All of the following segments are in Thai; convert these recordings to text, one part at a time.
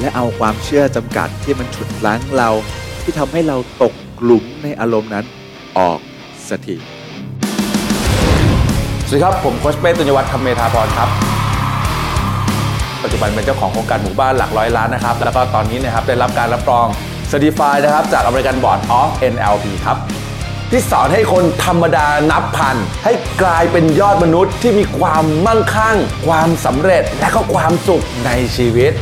และเอาความเชื่อจำกัดที่มันฉุดรั้งเรา ที่ทำให้เราตกหลุมในอารมณ์นั้นออกสักทีสวัสดีครับ ผมโคชเป้ตุญญวัฒน์คำเมธาพรครับ ปัจจุบันเป็นเจ้าของโครงการหมู่บ้านหลักร้อยล้านนะครับ แล้วก็ตอนนี้นะครับได้รับการรับรอง Certified นะครับ จาก American Board of NLP ครับ ที่สอนให้คนธรรมดานับพัน ให้กลายเป็นยอดมนุษย์ที่มีความมั่งคั่ง ความสำเร็จและก็ความสุขในชีวิต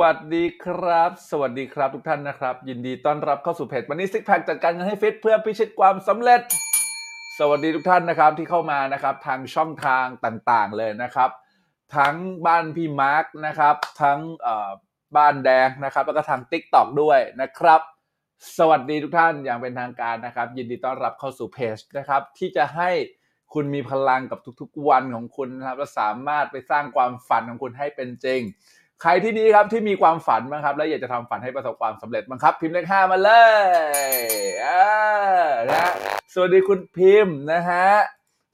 วัสดีครับ สวัสดีครับทุกท่านนะครับ ยินดีต้อนรับเข้าสู่เพจวันนี้ซิกแพคจัดการเงินให้ฟิตเพื่อพิชิตความสำเร็จ สวัสดีทุกท่านนะครับที่เข้ามานะครับทางช่องทางต่างๆเลยนะครับ ทั้งบ้านพี่มาร์กนะครับ ทั้งบ้านแดงนะครับ แล้วก็ทาง Tik t o อกด้วยนะครับ สวัสดีทุกท่านอย่างเป็นทางการนะครับ ยินดีต้อนรับเข้าสู่เพจนะครับที่จะให้คุณมีพลังกับทุกๆวันของคุณนะครับและสามารถไปสร้างความฝันของคุณให้เป็นจริง ใครที่นี้ครับที่มีความฝันบ้างครับ และอยากจะทำฝันให้ประสบความสำเร็จบ้างครับ พิมพ์เลขห้ามาเลยอ่านะสวัสดีคุณพิมพ์นะฮะ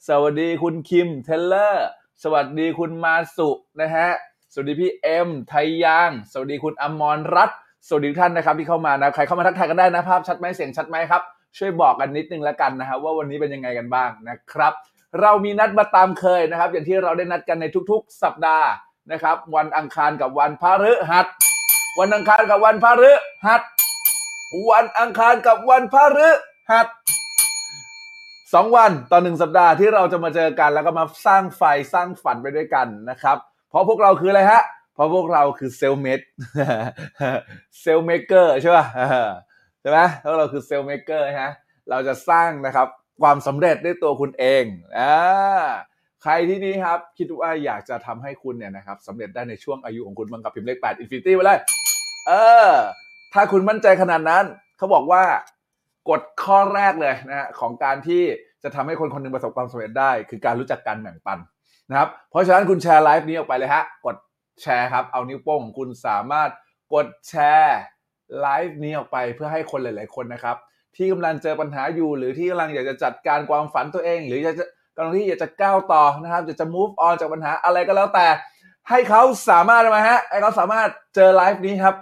สวัสดีคุณคิมเทเลอร์ สวัสดีคุณมาสุนะฮะสวัสดีพี่เอ็มไทยยาง สวัสดีคุณอมรรัตน์สวัสดีท่านนะครับที่เข้ามานะใครเข้ามาทักทายกันได้นะภาพชัดไหมเสียงชัดไหมครับ ช่วยบอกกันนิดนึงแล้วกันนะครับว่าวันนี้เป็นยังไงกันบ้างนะครับ เรามีนัดมาตามเคยนะครับ อย่างที่เราได้นัดกันในทุก ๆ สัปดาห์ นะครับ วันอังคารกับวันพฤหัส วันอังคารกับวันพฤหัส วันอังคารกับวันพฤหัสสองวันต่อหนึ่งสัปดาห์ที่เราจะมาเจอกัน แล้วก็มาสร้างไฟสร้างฝันไปด้วยกันนะครับ เพราะพวกเราคืออะไรฮะ เพราะพวกเราคือ self-made self-maker ใช่ป่ะใช่ไหมพวกเราคือ self-maker ฮะเราจะสร้างนะครับความสำเร็จด้วยตัวคุณเองอ่า ใครที่นี่ครับ คิดว่าอยากจะทำให้คุณเนี่ยนะครับสำเร็จได้ในช่วงอายุของคุณบ้างครับพิมพ์เลข8 Infinity ไปเลย เออ ถ้าคุณมั่นใจขนาดนั้น เขาบอกว่ากฎข้อแรกเลยนะฮะของการที่จะทำให้คนคนหนึ่งประสบความสำเร็จได้ คือการรู้จักการแบ่งปันนะครับ เพราะฉะนั้นคุณแชร์ไลฟ์นี้ออกไปเลยฮะ กดแชร์ครับ เอานิ้วโป้งของคุณสามารถกดแชร์ไลฟ์นี้ออกไปเพื่อให้คนหลาย ๆ คนนะครับ ที่กำลังเจอปัญหาอยู่หรือที่กำลังอยากจะจัดการความฝันตัวเอง หรืออยากจะ กำลังที่อยากจะก้าวต่อนะครับอยากจะ move on จากปัญหาอะไรก็แล้วแต่ ให้เขาสามารถมาฮะให้เขาสามารถเจอไลฟ์นี้ครับ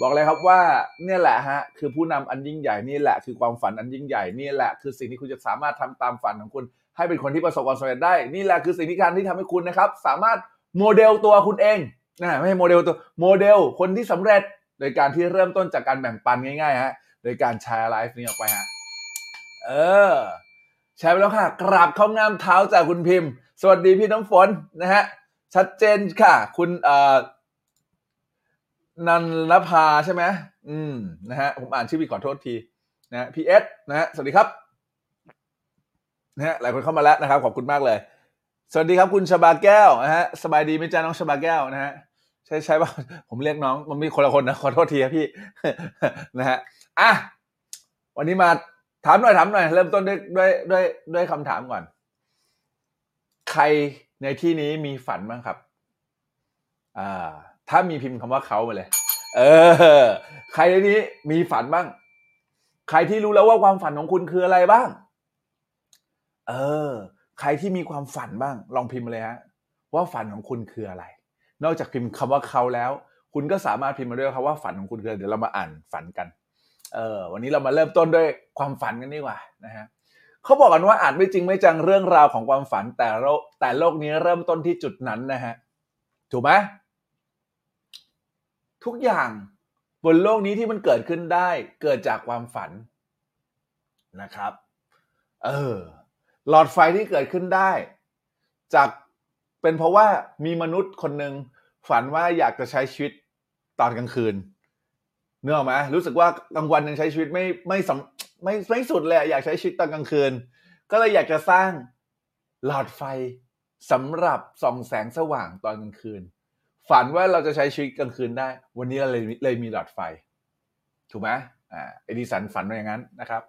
บอกเลยครับว่าเนี่ยแหละฮะคือผู้นำอันยิ่งใหญ่นี่แหละคือความฝันอันยิ่งใหญ่นี่แหละคือสิ่งที่คุณจะสามารถทำตามฝันของคุณ ให้เป็นคนที่ประสบความสำเร็จได้ นี่แหละคือสิ่งที่การที่ทำให้คุณนะครับ สามารถโมเดลตัวคุณเองนะไม่ใช่โมเดลตัวโมเดลคนที่สำเร็จโดยการที่เริ่มต้นจากการแบ่งปันง่ายๆฮะโดยการแชร์ไลฟ์นี้ออกไปฮะเออ แชร์ไปแล้วค่ะกราบเข้างามเท้าจากคุณพิมพ์ สวัสดีพี่น้ำฝนนะฮะ ชัดเจนค่ะ คุณเอ่อนันลภาใช่ไหมอืมนะฮะผมอ่านชื่อผิดขอโทษทีนะฮะพีเอสนะฮะสวัสดีครับนะฮะหลายคนเข้ามาแล้วนะครับ ขอบคุณมากเลย สวัสดีครับคุณชบาแก้วนะฮะสบายดีไหมจ้าน้องชบาแก้วนะฮะใช่ใช่ป่ะผมเรียกน้องมันมีคนละคนนะขอโทษทีครับพี่นะฮะอะวันนี้มา ถามหน่อยถามหน่อย เริ่มต้นด้วยด้วยด้วยด้วยคำถามก่อน ใครในที่นี้มีฝันบ้างครับ อ่า ถ้ามีพิมพ์คำว่าเขามาเลย เออ ใครในนี้มีฝันบ้าง ใครที่รู้แล้วว่าความฝันของคุณคืออะไรบ้าง เออ ใครที่มีความฝันบ้าง ลองพิมพ์มาเลยฮะว่าฝันของคุณคืออะไร นอกจากพิมพ์คำว่าเขาแล้ว คุณก็สามารถพิมพ์มาด้วยครับว่าฝันของคุณคืออะไรเดี๋ยวเรามาอ่านฝันกัน เออวันนี้เรามาเริ่มต้นด้วยความฝันกันดีกว่านะฮะเขาบอกกันว่าอาจไม่จริงไม่จังเรื่องราวของความฝันแต่โลกแต่โลกนี้เริ่มต้นที่จุดนั้นนะฮะถูกไหมทุกอย่างบนโลกนี้ที่มันเกิดขึ้นได้ เกิดจากความฝันนะครับ เออ หลอดไฟที่เกิดขึ้นได้ จากเป็นเพราะว่ามีมนุษย์คนหนึ่งฝันว่าอยากจะใช้ชีวิตตอนกลางคืน เนื้ออกไหมรู้สึกว่ากลางวันยังใช้ชีวิตไม่ไม่สำไม่ไม่สุดเลยอยากใช้ชีวิตตอนกลางคืน ก็เลยอยากจะสร้างหลอดไฟสำหรับส่องแสงสว่างตอนกลางคืน ฝันว่าเราจะใช้ชีวิตกลางคืนได้ วันนี้เราเลยเลยมีหลอดไฟ ถูกไหมอ่าเอดิสันฝันมาอย่างนั้นนะครับ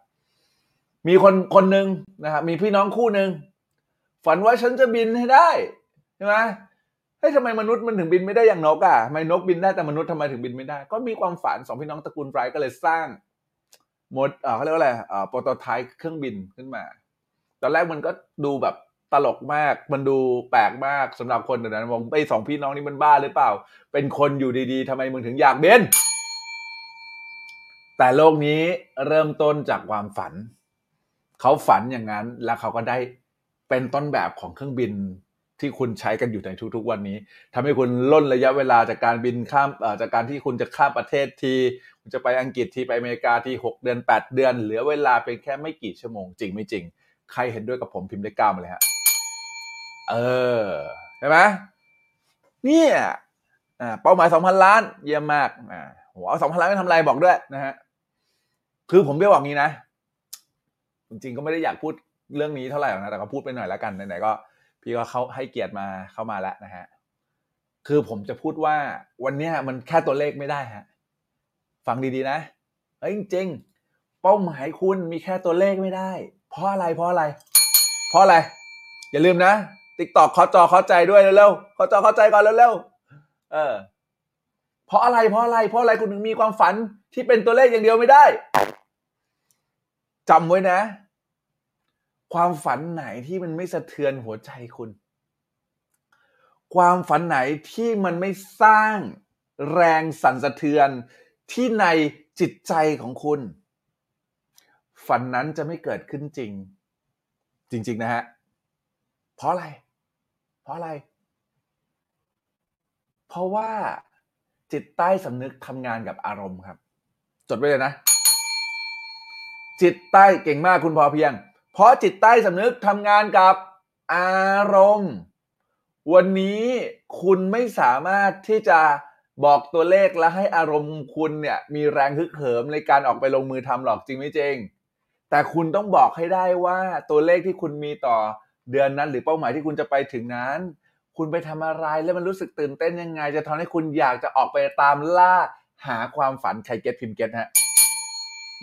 มีคนคนหนึ่งนะครับมีพี่น้องคู่หนึ่งฝันว่าฉันจะบินให้ได้ใช่ไหม เฮ้ยทำไมมนุษย์มันถึงบินไม่ได้อย่างนกอะทำไมนกบินได้แต่มนุษย์ทำไมถึงบินไม่ได้ ก็มีความฝันสองพี่น้องตระกูลไบรท์ก็เลยสร้างโมดเขาเรียกว่าอะไรอ่อโปรโตไทป์เครื่องบินขึ้นมา ตอนแรกมันก็ดูแบบตลกมาก มันดูแปลกมากสำหรับคนเดี๋ยวนั้นมองไอ้สองพี่น้องนี่มันบ้าหรือเปล่า เป็นคนอยู่ดีๆทำไมมึงถึงอยากบินแต่โลกนี้เริ่มต้นจากความฝัน เขาฝันอย่างนั้น แล้วเขาก็ได้เป็นต้นแบบของเครื่องบิน ที่คุณใช้กันอยู่ในทุกๆวันนี้ทำให้คุณล่นระยะเวลาจากการบินข้ามจากการที่คุณจะข้ามประเทศทีคุณจะไปอังกฤษทีไปอเมริกาทีหกเดือนแปดเดือน เหลือเวลาเป็นแค่ไม่กี่ชั่วโมงจริงไม่จริง ใครเห็นด้วยกับผมพิมพ์ได้เก้ามาเลยฮะเออใช่ไหมเนี่ยอ่าเป้าหมายสองพันล้าน เยี่ยมมากอ่าโหเอาสองพันล้านไม่ทำไรบอกด้วยนะฮะคือผมจะบอกงี้นะ จริงๆก็ไม่ได้อยากพูดเรื่องนี้เท่าไหร่หรอกนะแต่ก็พูดไปหน่อยแล้วกันไหนๆก็ พี่ก็เขาให้เกียรติมาเข้ามาแล้วนะฮะคือผมจะพูดว่าวันนี้มันแค่ตัวเลขไม่ได้ฮะฟังดีๆนะเอ้ยจริงเป้าหมายคุณมีแค่ตัวเลขไม่ได้ เพราะอะไรเพราะอะไร เพราะอะไร อย่าลืมนะติ๊กตอกขอจอเข้าใจด้วยเร็วๆขอจอเข้าใจก่อนเร็วๆเออเพราะอะไรเพราะอะไรเพราะอะไรคุณถึงมีความฝันที่เป็นตัวเลขอย่างเดียวไม่ได้จำไว้นะ ความฝันไหนที่มันไม่สะเทือนหัวใจคุณ ความฝันไหนที่มันไม่สร้างแรงสั่นสะเทือนที่ในจิตใจของคุณ ฝันนั้นจะไม่เกิดขึ้นจริง จริง ๆ นะฮะ เพราะอะไร เพราะอะไร เพราะว่าจิตใต้สำนึกทำงานกับอารมณ์ครับ จดไว้เลยนะ จิตใต้เก่งมากคุณพอเพียง เพราะจิตใต้สำนึกทำงานกับอารมณ์ วันนี้คุณไม่สามารถที่จะบอกตัวเลขและให้อารมณ์คุณเนี่ยมีแรงฮึกเหิมในการออกไปลงมือทำหรอกจริงไม่จริง แต่คุณต้องบอกให้ได้ว่าตัวเลขที่คุณมีต่อเดือนนั้น หรือเป้าหมายที่คุณจะไปถึงนั้น คุณไปทำอะไรแล้วมันรู้สึกตื่นเต้นยังไง จะทำให้คุณอยากจะออกไปตามล่าหาความฝันใครเก็ตพิมเก็ตฮะ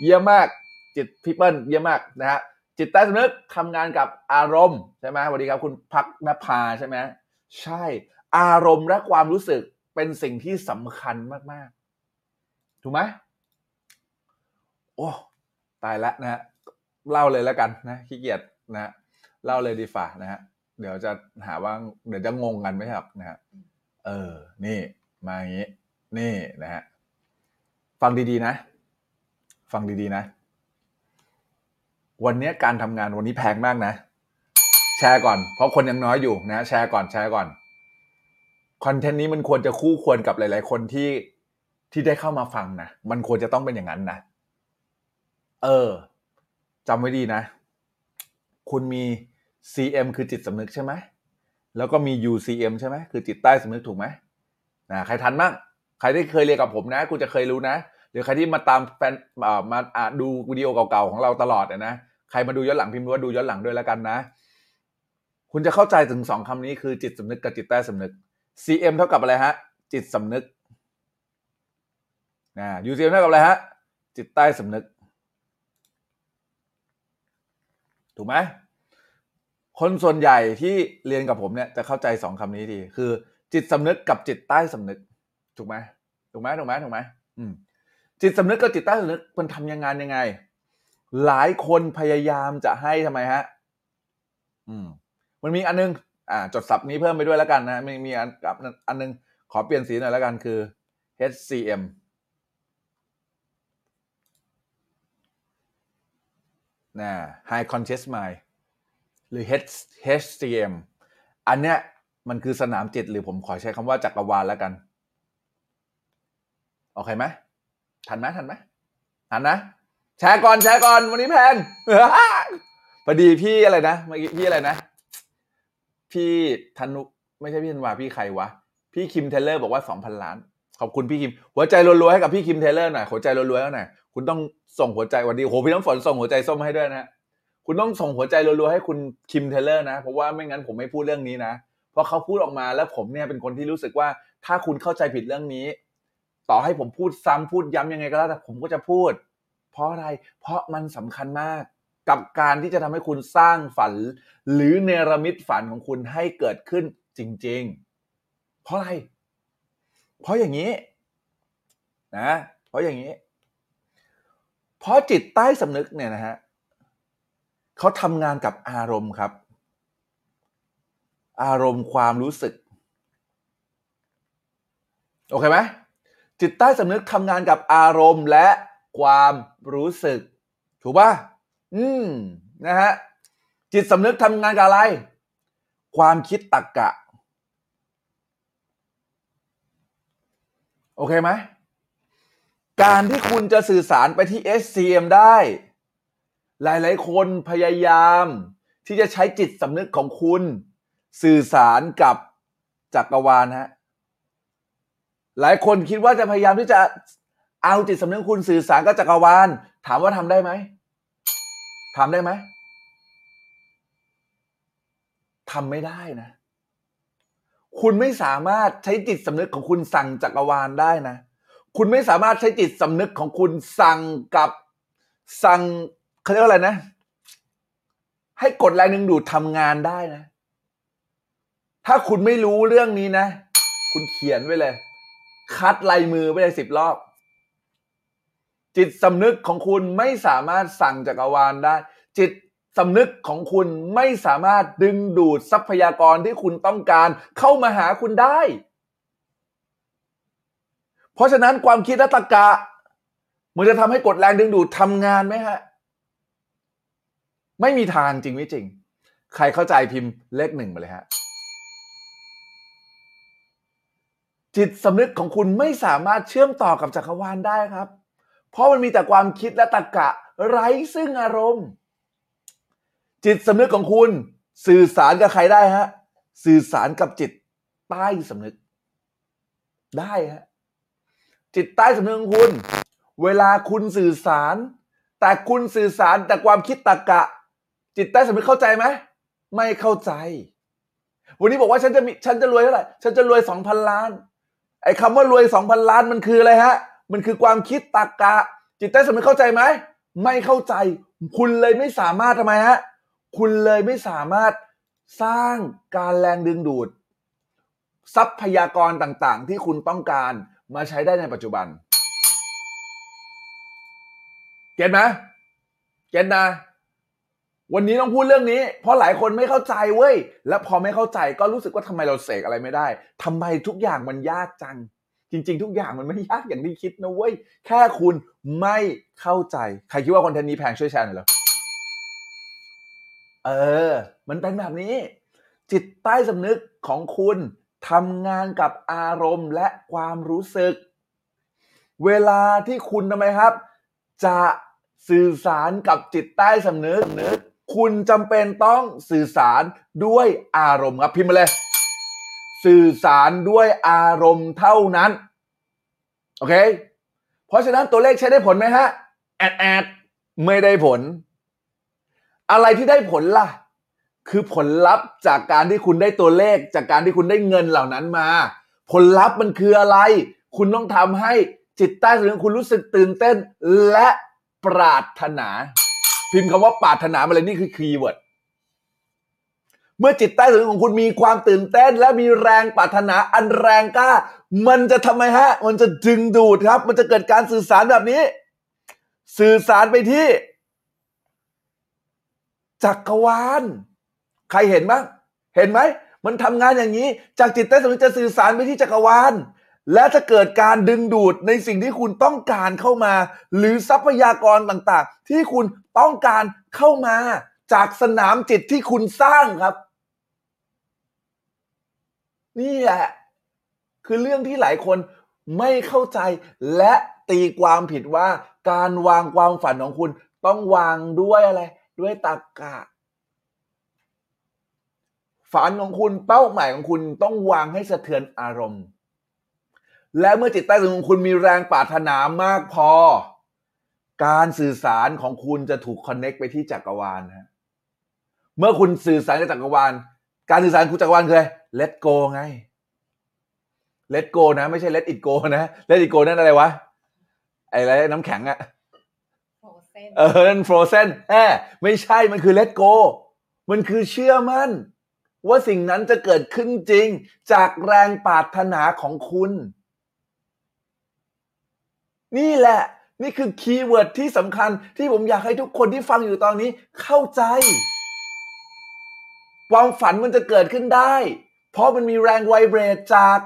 เยี่ยมมากจิตพี่เปิ้ลเยี่ยมมากนะฮะ จิตใต้สำนึกทำงานกับอารมณ์ใช่ไหมสวัสดีครับคุณพักนภาใช่ไหมใช่ อารมณ์และความรู้สึกเป็นสิ่งที่สำคัญมาก ๆ ถูกไหมโอ้ตายแล้วนะฮะเล่าเลยแล้วกันนะขี้เกียจนะฮะเล่าเลยดีฝ่านะฮะเดี๋ยวจะหาว่าเดี๋ยวจะงงกันไหมครับนะฮะเออ นี่ มาอย่างนี้ นี่นะฮะฟังดีๆนะ ฟังดีๆนะ วันนี้การทำงานวันนี้แพงมากนะ แชร์ก่อน เพราะคนยังน้อยอยู่นะ แชร์ก่อนแชร์ก่อนคอนเทนต์นี้มันควรจะคู่ควรกับหลาย ๆ คนที่ที่ได้เข้ามาฟังนะมันควรจะต้องเป็นอย่างนั้นนะเออจำไว้ดีนะ คุณมี CM คือจิตสำนึกใช่ไหมแล้วก็มี UCM ใช่ไหมคือจิตใต้สำนึกถูกไหมนะใครทันบ้างใครที่เคยเรียนกับผมนะคุณจะเคยรู้นะ รือใครที่มาตามแฟนอ่ามาอ่าดูวิดีโอเก่าๆของเราตลอดนะใครมาดูย้อนหลังพิมพ์ว่าดูย้อนหลังด้วยแล้วกันนะ คุณจะเข้าใจถึงสองคำนี้คือจิตสำนึกกับจิตใต้สำนึก CM เท่ากับอะไรฮะ จิตสำนึกนะ UCM เท่ากับอะไรฮะ จิตใต้สำนึก ถูกไหมคนส่วนใหญ่ที่เรียนกับผมเนี่ยจะเข้าใจสองคำนี้ดี คือ จิตสำนึกกับจิตใต้สำนึก ถูกไหมถูกไหมถูกไหมถูกไหมอืม จิตสำนึกกับจิตใต้สำนึกมันทำยังไงยังไง หลายคนพยายามจะให้ทำไมฮะ อืม มันมีอันนึง อ่า จดศัพท์นี้เพิ่มไปด้วยแล้วกันนะมีมีอันอันนึง ขอเปลี่ยนสีหน่อยแล้วกันคือ HCM นะ High Conscious Mind หรือ H HCM อันเนี้ยมันคือสนามจิตหรือผมขอใช้คำว่าจักรวาลแล้วกัน โอเคไหม ทันไหมทันไหมทันนะแชร์ก่อนแชร์ก่อนวันนี้แพงพอดีพี่อะไรนะเมื่อกี้พี่อะไรนะ พี่ธนุไม่ใช่พี่ธันวาพี่ใครวะ พี่คิมเทเลอร์บอกว่าสองพันล้าน ขอบคุณพี่คิม หัวใจรัวๆให้กับพี่คิมเทเลอร์หน่อยหัวใจรัวๆให้หน่อยคุณต้องส่งหัวใจวันดีโหพี่น้ำฝนส่งหัวใจส้มให้ด้วยนะคุณต้องส่งหัวใจรัวๆให้คุณคิมเทเลอร์นะเพราะว่าไม่งั้นผมไม่พูดเรื่องนี้นะเพราะเขาพูดออกมาแล้วผมเนี่ยเป็นคนที่รู้สึกว่าถ้าคุณเข้าใจผิดเรื่องนี้ ต่อให้ผมพูดซ้ำพูดย้ำยังไงก็แล้วแต่ผมก็จะพูด เพราะอะไร เพราะมันสำคัญมาก กับการที่จะทำให้คุณสร้างฝัน หรือเนรมิตฝันของคุณให้เกิดขึ้นจริง ๆ เพราะอะไร เพราะอย่างนี้นะ เพราะอย่างนี้ เพราะจิตใต้สำนึกเนี่ยนะฮะเขาทำงานกับอารมณ์ครับ อารมณ์ความรู้สึก โอเคไหม จิตใต้สำนึกทำงานกับอารมณ์และความรู้สึก ถูกป่ะอืมนะฮะจิตสำนึกทำงานกับอะไร ความคิดตรรกกะ โอเคไหมการที่คุณจะสื่อสารไปที่ SCM ได้ หลายๆ คนพยายาม ที่จะใช้จิตสำนึกของคุณ สื่อสารกับจักรวาลฮะ หลายคนคิดว่าจะพยายามที่จะเอาจิตสำนึกคุณสื่อสารกับจักรวาล ถามว่าทำได้ไหมทำได้ไหมทำไม่ได้นะ คุณไม่สามารถใช้จิตสำนึกของคุณสั่งจักรวาลได้นะ คุณไม่สามารถใช้จิตสำนึกของคุณสั่งกับสั่งเขาเรียกว่าอะไรนะ ให้กดแรงดึงดูดทำงานได้นะ ถ้าคุณไม่รู้เรื่องนี้นะ คุณเขียนไว้เลย คัดลายมือไปเลยสิบรอบ จิตสำนึกของคุณไม่สามารถสั่งจักรวาลได้ จิตสำนึกของคุณไม่สามารถดึงดูดทรัพยากรที่คุณต้องการเข้ามาหาคุณได้ เพราะฉะนั้นความคิดและตรรกะ มันจะทำให้กดแรงดึงดูดทำงานไหมฮะ ไม่มีทางจริงไม่จริง ใครเข้าใจพิมพ์เลขหนึ่งมาเลยฮะ จิตสำนึกของคุณไม่สามารถเชื่อมต่อกับจักรวาลได้ครับ เพราะมันมีแต่ความคิดและตรรกะไร้ซึ่งอารมณ์ จิตสำนึกของคุณสื่อสารกับใครได้ฮะ สื่อสารกับจิตใต้สำนึก ได้ฮะ จิตใต้สำนึกของคุณ เวลาคุณสื่อสาร แต่คุณสื่อสารแต่ความคิดตรรกะ จิตใต้สำนึกเข้าใจไหม ไม่เข้าใจ วันนี้บอกว่าฉันจะมีฉันจะรวยเท่าไหร่ ฉันจะรวยสองพันล้าน ไอ้คำว่ารวยสองพันล้านมันคืออะไรฮะ มันคือความคิดตรรกะ จิตใต้สำนึกเข้าใจไหม ไม่เข้าใจ คุณเลยไม่สามารถทำไมฮะ คุณเลยไม่สามารถสร้างการแรงดึงดูด ทรัพยากรต่างๆ ที่คุณต้องการมาใช้ได้ในปัจจุบัน เก็ตไหมเก็ตนะ วันนี้ต้องพูดเรื่องนี้ เพราะหลายคนไม่เข้าใจเว้ย และพอไม่เข้าใจก็รู้สึกว่าทำไมเราเสกอะไรไม่ได้ทำไมทุกอย่างมันยากจัง จริง ๆ ทุกอย่างมันไม่ยากอย่างที่คิดนะเว้ย แค่คุณไม่เข้าใจ ใครคิดว่าคอนเทนต์นี้แพงช่วยแชร์หน่อยเหรอเออ มันเป็นแบบนี้ จิตใต้สำนึกของคุณทำงานกับอารมณ์และความรู้สึก เวลาที่คุณทำไมครับ จะสื่อสารกับจิตใต้สำนึก คุณจำเป็นต้องสื่อสารด้วยอารมณ์ครับพิมพ์มาเลย สื่อสารด้วยอารมณ์เท่านั้น โอเค เพราะฉะนั้นตัวเลขใช้ได้ผลไหมฮะ แอดแอดไม่ได้ผล อะไรที่ได้ผลล่ะ คือผลลัพธ์จากการที่คุณได้ตัวเลขจากการที่คุณได้เงินเหล่านั้นมา ผลลัพธ์มันคืออะไร คุณต้องทำให้จิตใต้สำนึกคุณรู้สึกตื่นเต้นและปรารถนา พิมพ์คำว่าปรารถนามาเลยนี่คือ keyword เมื่อจิตใต้สำนึกของคุณมีความตื่นเต้น และมีแรงปรารถนาอันแรงกล้า มันจะทำไมฮะ มันจะดึงดูดครับ มันจะเกิดการสื่อสารแบบนี้ สื่อสารไปที่ จักรวาล ใครเห็นบ้าง เห็นไหม มันทำงานอย่างนี้ จากจิตใต้สำนึกจะสื่อสารไปที่จักรวาล และจะเกิดการดึงดูดในสิ่งที่คุณต้องการเข้ามา หรือทรัพยากรต่างๆ ที่คุณต้องการเข้ามาจากสนามจิตที่คุณสร้างครับ นี่แหละคือเรื่องที่หลายคนไม่เข้าใจและตีความผิดว่าการวางความฝันของคุณต้องวางด้วยอะไร ด้วยตรรกะฝันของคุณเป้าหมายของคุณต้องวางให้สะเทือนอารมณ์ และเมื่อจิตใต้สำนึกของคุณมีแรงปรารถนามากพอ การสื่อสารของคุณจะถูกคอนเน็กไปที่จักรวาลฮะเมื่อคุณสื่อสารกับจักรวาล การสื่อสารของคุณจักรวาลคืออะไร let go ไง let go นะ ไม่ใช่ let it go นะ let it go นั่นอะไรวะไอ้อะไรน้ำแข็งอะ Frozen เออนั่น frozen แอบไม่ใช่มันคือ let go มันคือเชื่อมั่น ว่าสิ่งนั้นจะเกิดขึ้นจริงจากแรงปรารถนาของคุณ นี่แหละ นี่คือ keyword ที่สำคัญที่ผมอยากให้ทุกคนที่ฟังอยู่ตอนนี้เข้าใจ ความฝันมันจะเกิดขึ้นได้ เพราะมันมีแรง vibrate จาก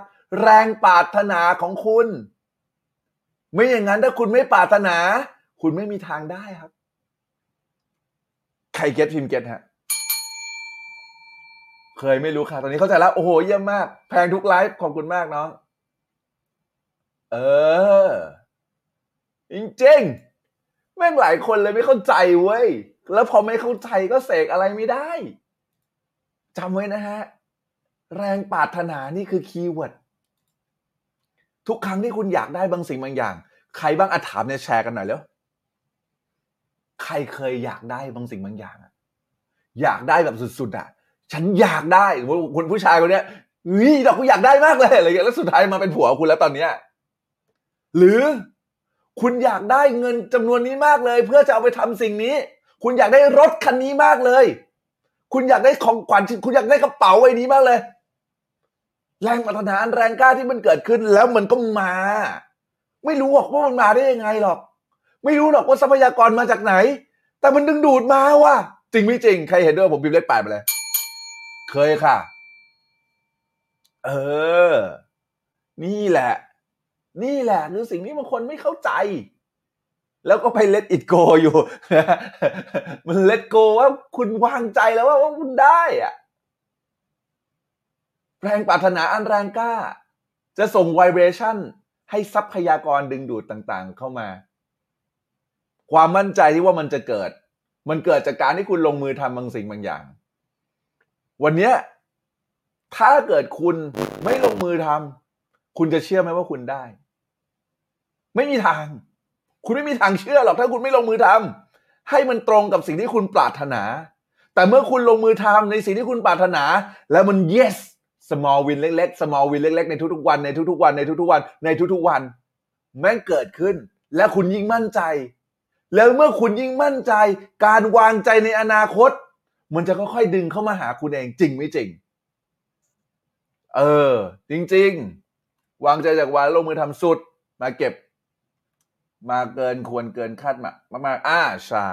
แรงปรารถนาของคุณ ไม่อย่างนั้นถ้าคุณไม่ปรารถนา คุณไม่มีทางได้ครับ ใครเก็ตพิมเก็ตฮะเคยไม่รู้ค่ะ ตอนนี้เข้าใจแล้ว โอ้โห เยี่ยมมาก แพงทุกไลฟ์ ขอบคุณมากน้อง เออ จริงๆ แม่งหลายคนเลยไม่เข้าใจเว้ย แล้วพอไม่เข้าใจก็เสกอะไรไม่ได้จำไว้นะฮะ แรงปรารถนานี่คือ keyword ทุกครั้งที่คุณอยากได้บางสิ่งบางอย่าง ใครบ้างอาถามเนี่ยแชร์กันหน่อยแล้ว ใครเคยอยากได้บางสิ่งบางอย่างอะอยากได้แบบสุดๆอะ ฉันอยากได้คุณผู้ชายคนเนี้ยเฮ้ยดอกกูอยากได้มากเลยอะไรอย่างเงี้ยแล้วสุดท้ายมาเป็นผัวคุณแล้วตอนเนี้ยหรือ คุณอยากได้เงินจำนวนนี้มากเลย เพื่อจะเอาไปทำสิ่งนี้ คุณอยากได้รถคันนี้มากเลย คุณอยากได้ของขวัญคุณอยากได้กระเป๋าใบนี้มากเลย แรงปรารถนานแรงกล้าที่มันเกิดขึ้นแล้วมันก็มา ไม่รู้หรอกว่ามันมาได้ยังไงหรอก ไม่รู้หรอกว่าทรัพยากรมาจากไหน แต่มันดึงดูดมาว่ะจริงไม่จริง ใครเห็นด้วยผมพิมพ์เลขแปดไปเลย เคยค่ะ เออ นี่แหละ นี่แหละคือสิ่งที่บางคนไม่เข้าใจ แล้วก็ไปเล t อิ go อยู่ มันเล t go ว่าคุณวางใจแล้วว่าคุณได้อะแรงปรารถนาอันแรงกล้า จะส่งไวเบรชั่นให้ทรัพยากรดึงดูดต่างๆ เข้ามา ความมั่นใจที่ว่ามันจะเกิด มันเกิดจากการที่คุณลงมือทำบางสิ่งบางอย่าง วันนี้ถ้าเกิดคุณไม่ลงมือทำคุณจะเชื่อไหมว่าคุณได้ ไม่มีทาง คุณไม่มีทางเชื่อหรอกถ้าคุณไม่ลงมือทำให้มันตรงกับสิ่งที่คุณปรารถนา แต่เมื่อคุณลงมือทำในสิ่งที่คุณปรารถนา แล้วมัน yes small win เล็กๆ small win เล็กๆ ในทุกๆวันในทุกๆวันในทุกๆวันในทุกๆวัน แม่งเกิดขึ้น และคุณยิ่งมั่นใจ แล้วเมื่อคุณยิ่งมั่นใจ การวางใจในอนาคต มันจะค่อยๆดึงเข้ามาหาคุณเองจริงไม่จริง เออ จริง ๆ วางใจจากวานลงมือทำสุดมาเก็บ มาเกินควรเกินคาดมามากๆอ่าใช่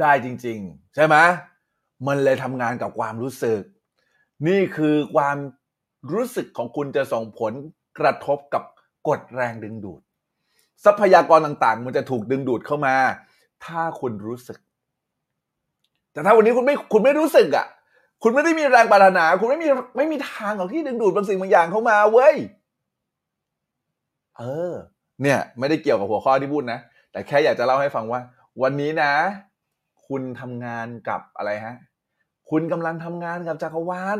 ได้จริง ๆ ใช่ไหมมันเลยทำงานกับความรู้สึก นี่คือความรู้สึกของคุณจะส่งผลกระทบกับกฎแรงดึงดูด ทรัพยากรต่างๆ มันจะถูกดึงดูดเข้ามา ถ้าคุณรู้สึก แต่ถ้าวันนี้คุณไม่คุณไม่รู้สึกอะ คุณไม่ได้มีแรงปรารถนา คุณไม่มีไม่มีทางหรอกที่ดึงดูดบางสิ่งบางอย่างเข้ามาเว้ย เออ เนี่ยไม่ได้เกี่ยวกับหัวข้อที่พูดนะ แต่แค่อยากจะเล่าให้ฟังว่า วันนี้นะ คุณทำงานกับอะไรฮะ คุณกำลังทำงานกับจักรวาล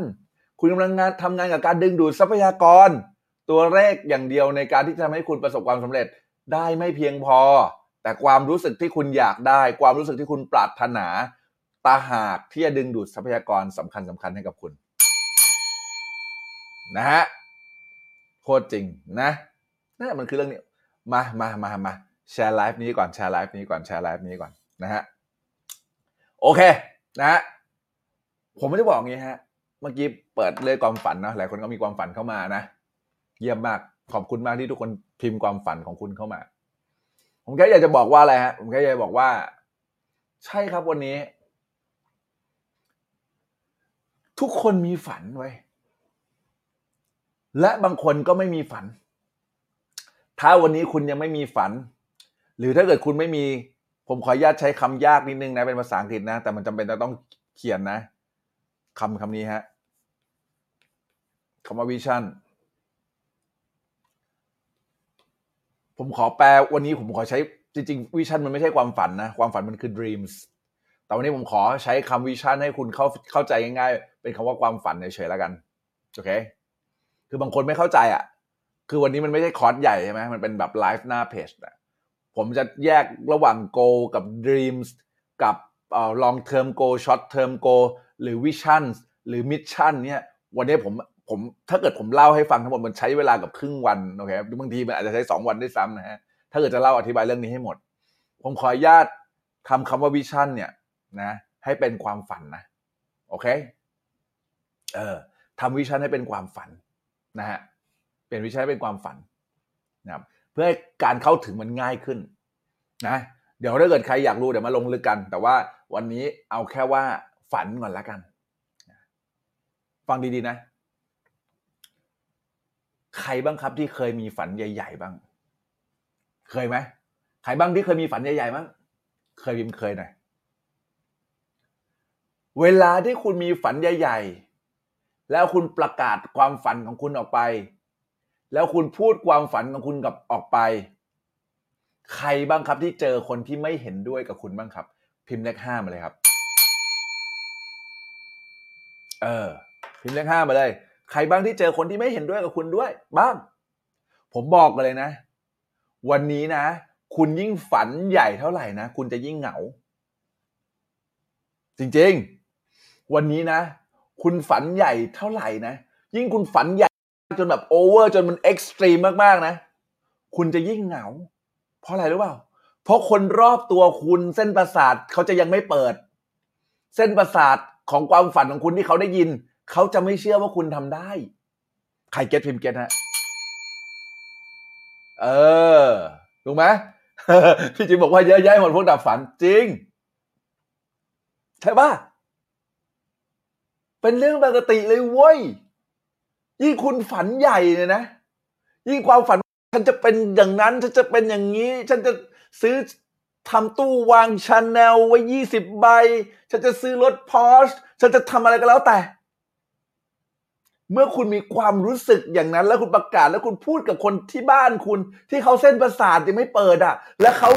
คุณกำลังงานทำงานกับการดึงดูดทรัพยากร ตัวเลขอย่างเดียวในการที่จะทำให้คุณประสบความสำเร็จได้ไม่เพียงพอ แต่ความรู้สึกที่คุณอยากได้ ความรู้สึกที่คุณปรารถนาต่างหากที่จะดึงดูดทรัพยากรสำคัญสำคัญให้กับคุณนะฮะโคตรจริงนะนั่นมันคือเรื่องนี้ มามามามาแชร์ไลฟ์นี้ก่อนแชร์ไลฟ์นี้ก่อนแชร์ไลฟ์นี้ก่อนนะฮะโอเคนะฮะผมไม่ได้บอกอย่างนี้ฮะ เมื่อกี้เปิดเลยความฝันเนอะหลายคนก็มีความฝันเข้ามานะเยี่ยมมากขอบคุณมากที่ทุกคนพิมพ์ความฝันของคุณเข้ามา ผมแค่อยากจะบอกว่าอะไรฮะผมแค่อยากจะบอกว่า ใช่ครับวันนี้ ทุกคนมีฝันไว้ และบางคนก็ไม่มีฝัน ถ้าวันนี้คุณยังไม่มีฝัน หรือถ้าเกิดคุณไม่มี ผมขออนุญาตใช้คำยากนิดนึงนะเป็นภาษาอังกฤษนะ แต่มันจำเป็นจะต้องเขียนนะคำคำนี้ฮะคำว่า vision ผมขอแปลวันนี้ผมขอใช้จริงๆ vision มันไม่ใช่ความฝันนะ ความฝันมันคือ dreams แต่วันนี้ผมขอใช้คำ vision ให้คุณเข้าเข้าใจง่ายๆ เป็นคำว่าความฝันเฉยๆแล้วกัน โอเค คือบางคนไม่เข้าใจอะ คือวันนี้มันไม่ใช่คอร์สใหญ่ใช่ไหมมันเป็นแบบไลฟ์หน้าเพจนะผมจะแยกระหว่าง g o กับ dreams กับเอ่อ long term goal short term g o หรือ vision หรือ mission เนี่ยวันนี้ผมผมถ้าเกิดผมเล่าให้ฟังทั้งหมดมันใช้เวลากับครึ่งวันโอเคบางทีมันอาจจะใช้สองวันด้วยซ้ำนะฮะถ้าเกิดจะเล่าอธิบายเรื่องนี้ให้หมด ผมขออนุญาตทำคำว่า vision เนี่ยนะให้เป็นความฝันนะโอเคเออทำวิชั่นให้เป็นความฝันนะฮะ เป็นวิชั่นให้เป็นความฝันนะครับเพื่อให้การเข้าถึงมันง่ายขึ้นนะเดี๋ยวถ้าเกิดใครอยากรู้เดี๋ยวมาลงลึกกัน แต่ว่าวันนี้เอาแค่ว่าฝันก่อนละกัน ฟังดีๆนะ ใครบ้างครับที่เคยมีฝันใหญ่ ๆ บ้าง เคยไหมใครบ้างที่เคยมีฝันใหญ่ๆบ้างเคยพิมเคยหน่อยเวลาที่คุณมีฝันใหญ่ ๆ แล้วคุณประกาศความฝันของคุณออกไป แล้วคุณพูดความฝันของคุณกับออกไป ใครบ้างครับที่เจอคนที่ไม่เห็นด้วยกับคุณบ้างครับ พิมพ์เลขห้ามาเลยครับ เออ พิมพ์เลขห้ามาเลย ใครบ้างที่เจอคนที่ไม่เห็นด้วยกับคุณด้วย บ้าง ผมบอกกันเลยนะ วันนี้นะ คุณยิ่งฝันใหญ่เท่าไหร่นะ คุณจะยิ่งเหงา จริง ๆ วันนี้นะ คุณฝันใหญ่เท่าไหร่นะ ยิ่งคุณฝันใหญ่ จนแบบโอเวอร์จนมัน extreme มากๆนะ คุณจะยิ่งเหงา เพราะอะไรรู้เปล่า เพราะคนรอบตัวคุณเส้นประสาทเขาจะยังไม่เปิด เส้นประสาทของความฝันของคุณที่เขาได้ยิน เขาจะไม่เชื่อว่าคุณทำได้ ใคร get พิมพ์ get ฮะเออถูกไหมพี่จิมบอกว่าเยอะแยะหมดพวกดับฝันจริง ใช่ปะเป็นเรื่องปกติเลยเว้ย ยิ่งคุณฝันใหญ่เนี่ยนะ ยิ่งความฝันฉันจะเป็นอย่างนั้น ฉันจะเป็นอย่างนี้ ฉันจะซื้อทำตู้วางชาแนลไว้ยี่สิบใบ ฉันจะซื้อรถพอร์ชฉันจะทำอะไรก็แล้วแต่ เมื่อคุณมีความรู้สึกอย่างนั้น แล้วคุณประกาศแล้วคุณพูดกับคนที่บ้านคุณ ที่เขาเส้นประสาทยังไม่เปิดอะ แล้วเขา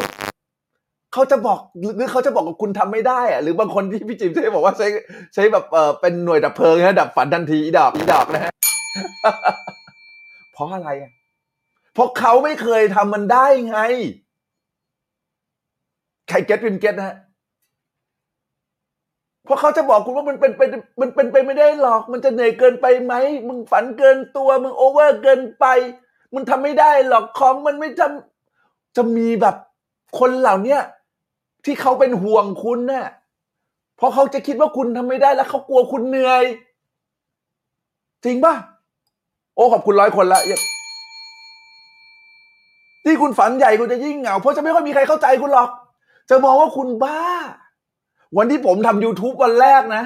เขาจะบอกหรือเขาจะบอกกับคุณทำไม่ได้อะหรือบางคนที่พี่จิมใช้บอกว่าใช้ใช้แบบเออเป็นหน่วยดับเพลิงนะดับฝันทันทีอีดอกอีดอกนะฮะ เพราะอะไรอะเพราะเขาไม่เคยทำมันได้ไง ใคร get พิมพ์ get นะฮะเพราะเขาจะบอกคุณว่ามันเป็นเป็นมันเป็นไปไม่ได้หรอก มันจะเหนื่อยเกินไปไหม มึงฝันเกินตัว มึงโอเวอร์เกินไป มึงทำไม่ได้หรอกของมันไม่ทำจะมีแบบคนเหล่าเนี้ยที่เขาเป็นห่วงคุณน่ะเพราะเขาจะคิดว่าคุณทำไม่ได้แล้วเขากลัวคุณเหนื่อย จริงป่ะ โอ้ขอบคุณร้อยคนละที่คุณฝันใหญ่คุณจะยิ่งเหงา เพราะจะไม่ค่อยมีใครเข้าใจคุณหรอก จะมองว่าคุณบ้า วันที่ผมทำ YouTube วันแรกนะ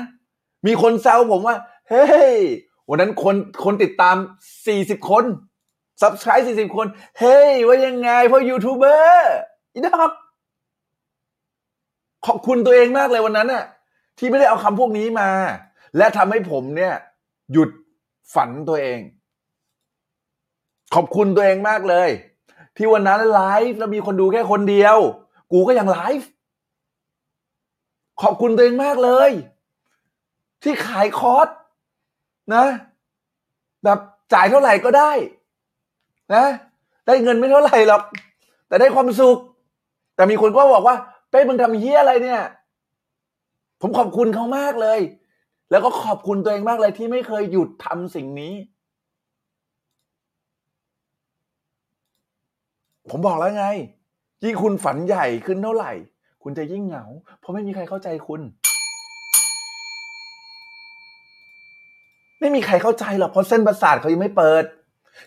มีคนแซวผมว่า เฮ้ย วันนั้นคนคนติดตาม 40 คน subscribe 40 คน เฮ้ย ว่ายังไงเพราะยูทูบเบอร์อีดอกขอบคุณตัวเองมากเลยวันนั้นน่ะ ที่ไม่ได้เอาคำพวกนี้มา และทำให้ผมเนี่ย หยุดฝันตัวเอง ขอบคุณตัวเองมากเลย ที่วันนั้นไลฟ์แล้วมีคนดูแค่คนเดียว กูก็ยังไลฟ์ขอบคุณตัวเองมากเลย ที่ขายคอร์สนะ แบบจ่ายเท่าไหร่ก็ได้ นะ ได้เงินไม่เท่าไหร่หรอก แต่ได้ความสุข แต่มีคนก็บอกว่า เป้มึงทำเฮี้ยอะไรเนี่ย ผมขอบคุณเขามากเลย แล้วก็ขอบคุณตัวเองมากเลยที่ไม่เคยหยุดทำสิ่งนี้ ผมบอกแล้วไง ยิ่งคุณฝันใหญ่ขึ้นเท่าไหร่ คุณจะยิ่งเหงา เพราะไม่มีใครเข้าใจคุณ ไม่มีใครเข้าใจหรอกเพราะเส้นประสาทเขายังไม่เปิด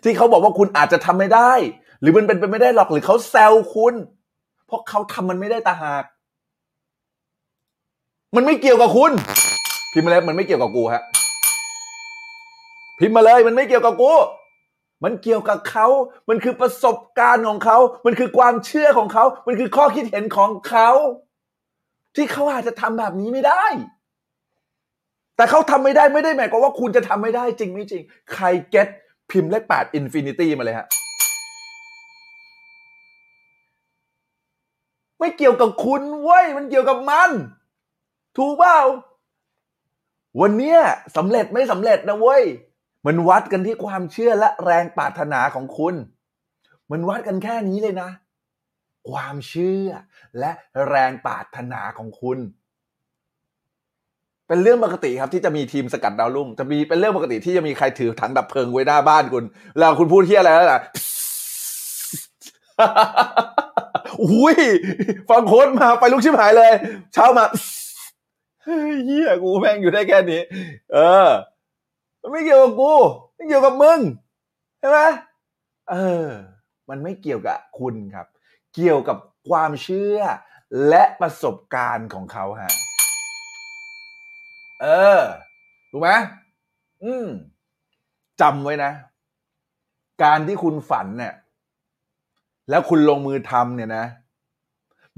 ที่เขาบอกว่าคุณอาจจะทำไม่ได้ หรือมันเป็นไปไม่ได้หรอกหรือเขาแซวคุณ เพราะเขาทำมันไม่ได้ตาหาก มันไม่เกี่ยวกับคุณ พิมพ์มาเลยมันไม่เกี่ยวกับกูฮะพิมพ์มาเลยมันไม่เกี่ยวกับกู มันเกี่ยวกับเขา มันคือประสบการณ์ของเขา มันคือความเชื่อของเขา มันคือข้อคิดเห็นของเขา ที่เขาอาจจะทำแบบนี้ไม่ได้ แต่เขาทำไม่ได้ไม่ได้หมายความว่าคุณจะทำไม่ได้จริงไม่จริง ใคร get พิมพ์เลขแปด infinity มาเลยฮะ ไม่เกี่ยวกับคุณเว้ย มันเกี่ยวกับมัน ถูกเปล่า วันเนี้ยสำเร็จไม่สำเร็จนะเว้ย มันวัดกันที่ความเชื่อและแรงปรารถนาของคุณ มันวัดกันแค่นี้เลยนะ ความเชื่อและแรงปรารถนาของคุณ เป็นเรื่องปกติครับที่จะมีทีมสกัดดาวรุ่ง จะมีเป็นเรื่องปกติที่จะมีใครถือถังดับเพลิงไว้หน้าบ้านคุณ แล้วคุณพูดเที่ยอะไรแล้วล่ะอุ้ยฟังโค้ดมาไปลุกชิบหายเลย เช้ามาเฮียกูแม่งอยู่ได้แค่นี้ เออ มันไม่เกี่ยวกับกูไม่เกี่ยวกับมึงใช่ไหมเออ มันไม่เกี่ยวกับคุณครับ เกี่ยวกับความเชื่อและประสบการณ์ของเขาฮะเออถูกไหมอืมจำไว้นะ การที่คุณฝันเนี่ย แล้วคุณลงมือทำเนี่ยนะ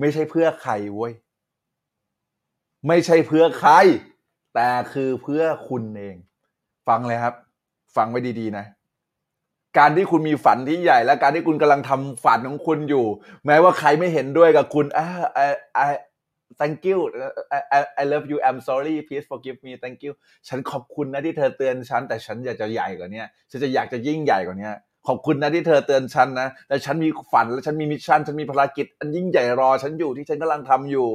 ไม่ใช่เพื่อใครเว้ย ไม่ใช่เพื่อใคร แต่คือเพื่อคุณเอง ฟังเลยครับ ฟังไว้ดีๆนะ การที่คุณมีฝันที่ใหญ่ และการที่คุณกำลังทำฝันของคุณอยู่ แม้ว่าใครไม่เห็นด้วยกับคุณอ่า I I thank you I I I love you I'm sorry please forgive me thank you ฉันขอบคุณนะที่เธอเตือนฉัน แต่ฉันอยากจะใหญ่กว่านี้ฉันจะอยากจะยิ่งใหญ่กว่านี้ขอบคุณนะที่เธอเตือนฉันนะแต่ฉันมีฝันและฉันมีมิชชั่น ฉันมีภารกิจ อันยิ่งใหญ่รอ ฉันอยู่ที่ฉันกำลังทำอยู่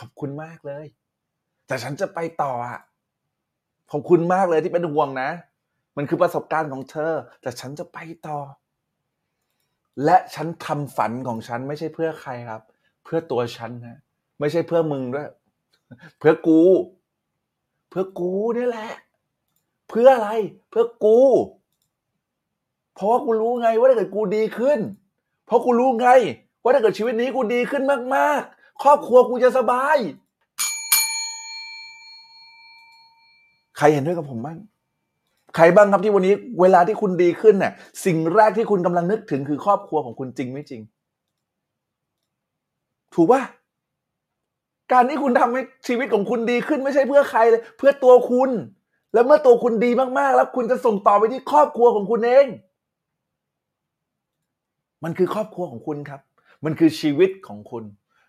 ขอบคุณมากเลย แต่ฉันจะไปต่ออะ ขอบคุณมากเลยที่เป็นห่วงนะ มันคือประสบการณ์ของเธอ แต่ฉันจะไปต่อ และฉันทำฝันของฉันไม่ใช่เพื่อใครครับ เพื่อตัวฉันนะ ไม่ใช่เพื่อมึงด้วย เพื่อกู เพื่อกูนี่แหละ เพื่ออะไร เพื่อกู เพราะว่ากูรู้ไงว่าถ้าเกิดกูดีขึ้น เพราะกูรู้ไง ว่าถ้าเกิดชีวิตนี้กูดีขึ้นมาก ๆ ครอบครัวกูจะสบาย ใครเห็นด้วยกับผมบ้างใครบ้างครับที่วันนี้เวลาที่คุณดีขึ้นเนี่ยสิ่งแรกที่คุณกำลังนึกถึงคือครอบครัวของคุณจริงไม่จริง ถูกป่ะการที่คุณทำให้ชีวิตของคุณดีขึ้นไม่ใช่เพื่อใครเลยเพื่อตัวคุณ แล้วเมื่อตัวคุณดีมากๆ แล้วคุณจะส่งต่อไปที่ครอบครัวของคุณเอง มันคือครอบครัวของคุณครับ มันคือชีวิตของคุณ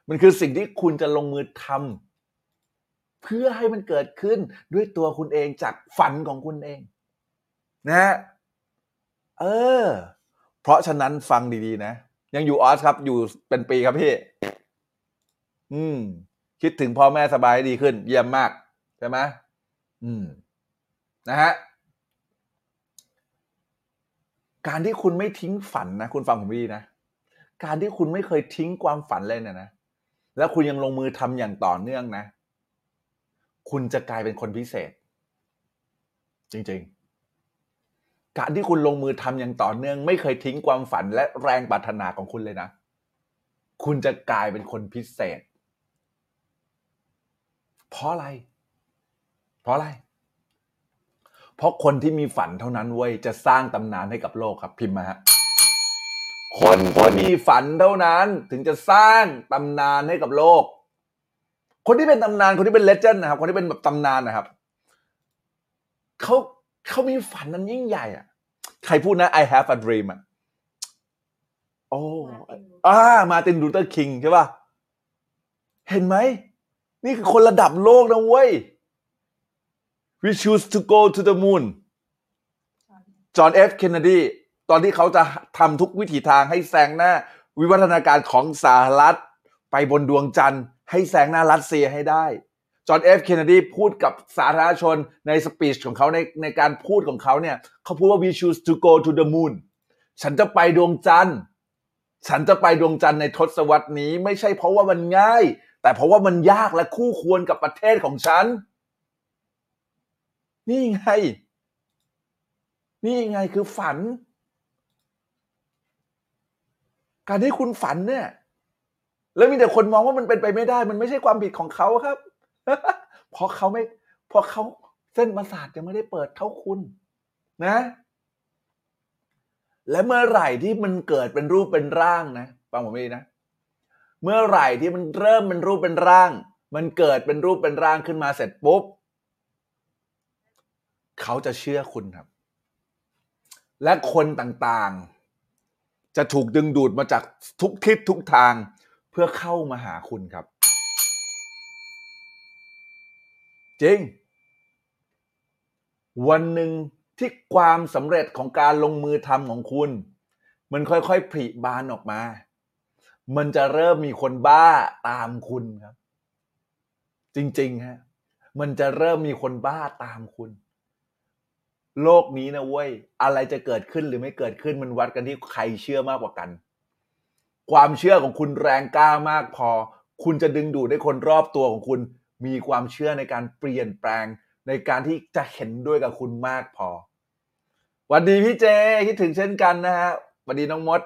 มันคือสิ่งที่คุณจะลงมือทำ เพื่อให้มันเกิดขึ้นด้วยตัวคุณเองจากฝันของคุณเอง นะเออ เพราะฉะนั้นฟังดีๆ นะ ยังอยู่ออสครับ อยู่เป็นปีครับพี่ อืม คิดถึงพ่อแม่สบายดีขึ้น เยี่ยมมาก ใช่ไหมอืม นะฮะ การที่คุณไม่ทิ้งฝันนะ คุณฟังผมดีนะ การที่คุณไม่เคยทิ้งความฝันเลยเนี่ยนะ แล้วคุณยังลงมือทำอย่างต่อเนื่องนะ คุณจะกลายเป็นคนพิเศษ จริงๆการที่คุณลงมือทำอย่างต่อเนื่อง ไม่เคยทิ้งความฝันและแรงปรารถนาของคุณเลยนะ คุณจะกลายเป็นคนพิเศษ เพราะอะไร เพราะอะไร เพราะคนที่มีฝันเท่านั้นเว้ยจะสร้างตำนานให้กับโลกครับพิมพ์มาฮะคนที่มีฝันเท่านั้นถึงจะสร้างตำนานให้กับโลก คนที่เป็นตำนานคนที่เป็น legend นะครับ คนที่เป็นแบบตำนานนะครับเขาเขามีฝันนั้นยิ่งใหญ่อะใครพูดนะ I have a dream อะโอ้อ่ามาร์ติน ลูเธอร์คิงใช่ป่ะ เห็นไหม นี่คือคนระดับโลกนะเว้ย we choose to go to the moon จอห์นเอฟเคนเนดีตอนที่เขาจะทำทุกวิถีทางให้แซงหน้า วิวัฒนาการของสหรัฐไปบนดวงจันทร์ ให้แซงหน้ารัสเซียให้ได้จอห์นเอฟเคนเนดีพูดกับสาธารณชนในสปีชของเขาในในการพูดของเขาเนี่ยเขาพูดว่า we choose to go to the moon ฉันจะไปดวงจันทร์ ฉันจะไปดวงจันทร์ในทศวรรษนี้ ไม่ใช่เพราะว่ามันง่าย แต่เพราะว่ามันยากและคู่ควรกับประเทศของฉัน นี่ไง นี่ไงคือฝัน การที่คุณฝันเนี่ย แล้วมีแต่คนมองว่ามันเป็นไปไม่ได้ มันไม่ใช่ความผิดของเขาครับ เพราะเขาไม่เพราะเขาเส้นประสาทยังไม่ได้เปิดเท่าคุณนะ และเมื่อไหร่ที่มันเกิดเป็นรูปเป็นร่างนะฟังผมดีนะ เมื่อไหร่ที่มันเริ่มเป็นรูปเป็นร่าง มันเกิดเป็นรูปเป็นร่างขึ้นมาเสร็จปุ๊บเขาจะเชื่อคุณครับ และคนต่างๆ จะถูกดึงดูดมาจากทุกทิศทุกทาง พื่อเข้ามาหาคุณครับ จริง วันหนึ่งที่ความสำเร็จของการลงมือทำของคุณ มันค่อยๆผลิบานออกมา มันจะเริ่มมีคนบ้าตามคุณครับ จริงๆฮะมันจะเริ่มมีคนบ้าตามคุณ โลกนี้นะเว้ยอะไรจะเกิดขึ้นหรือไม่เกิดขึ้นมันวัดกันที่ใครเชื่อมากกว่ากัน ความเชื่อของคุณแรงกล้ามากพอ คุณจะดึงดูดให้คนรอบตัวของคุณ มีความเชื่อในการเปลี่ยนแปลง ในการที่จะเห็นด้วยกับคุณมากพอวันดีพี่เจคิดถึงเช่นกันนะฮะวันดีน้องมด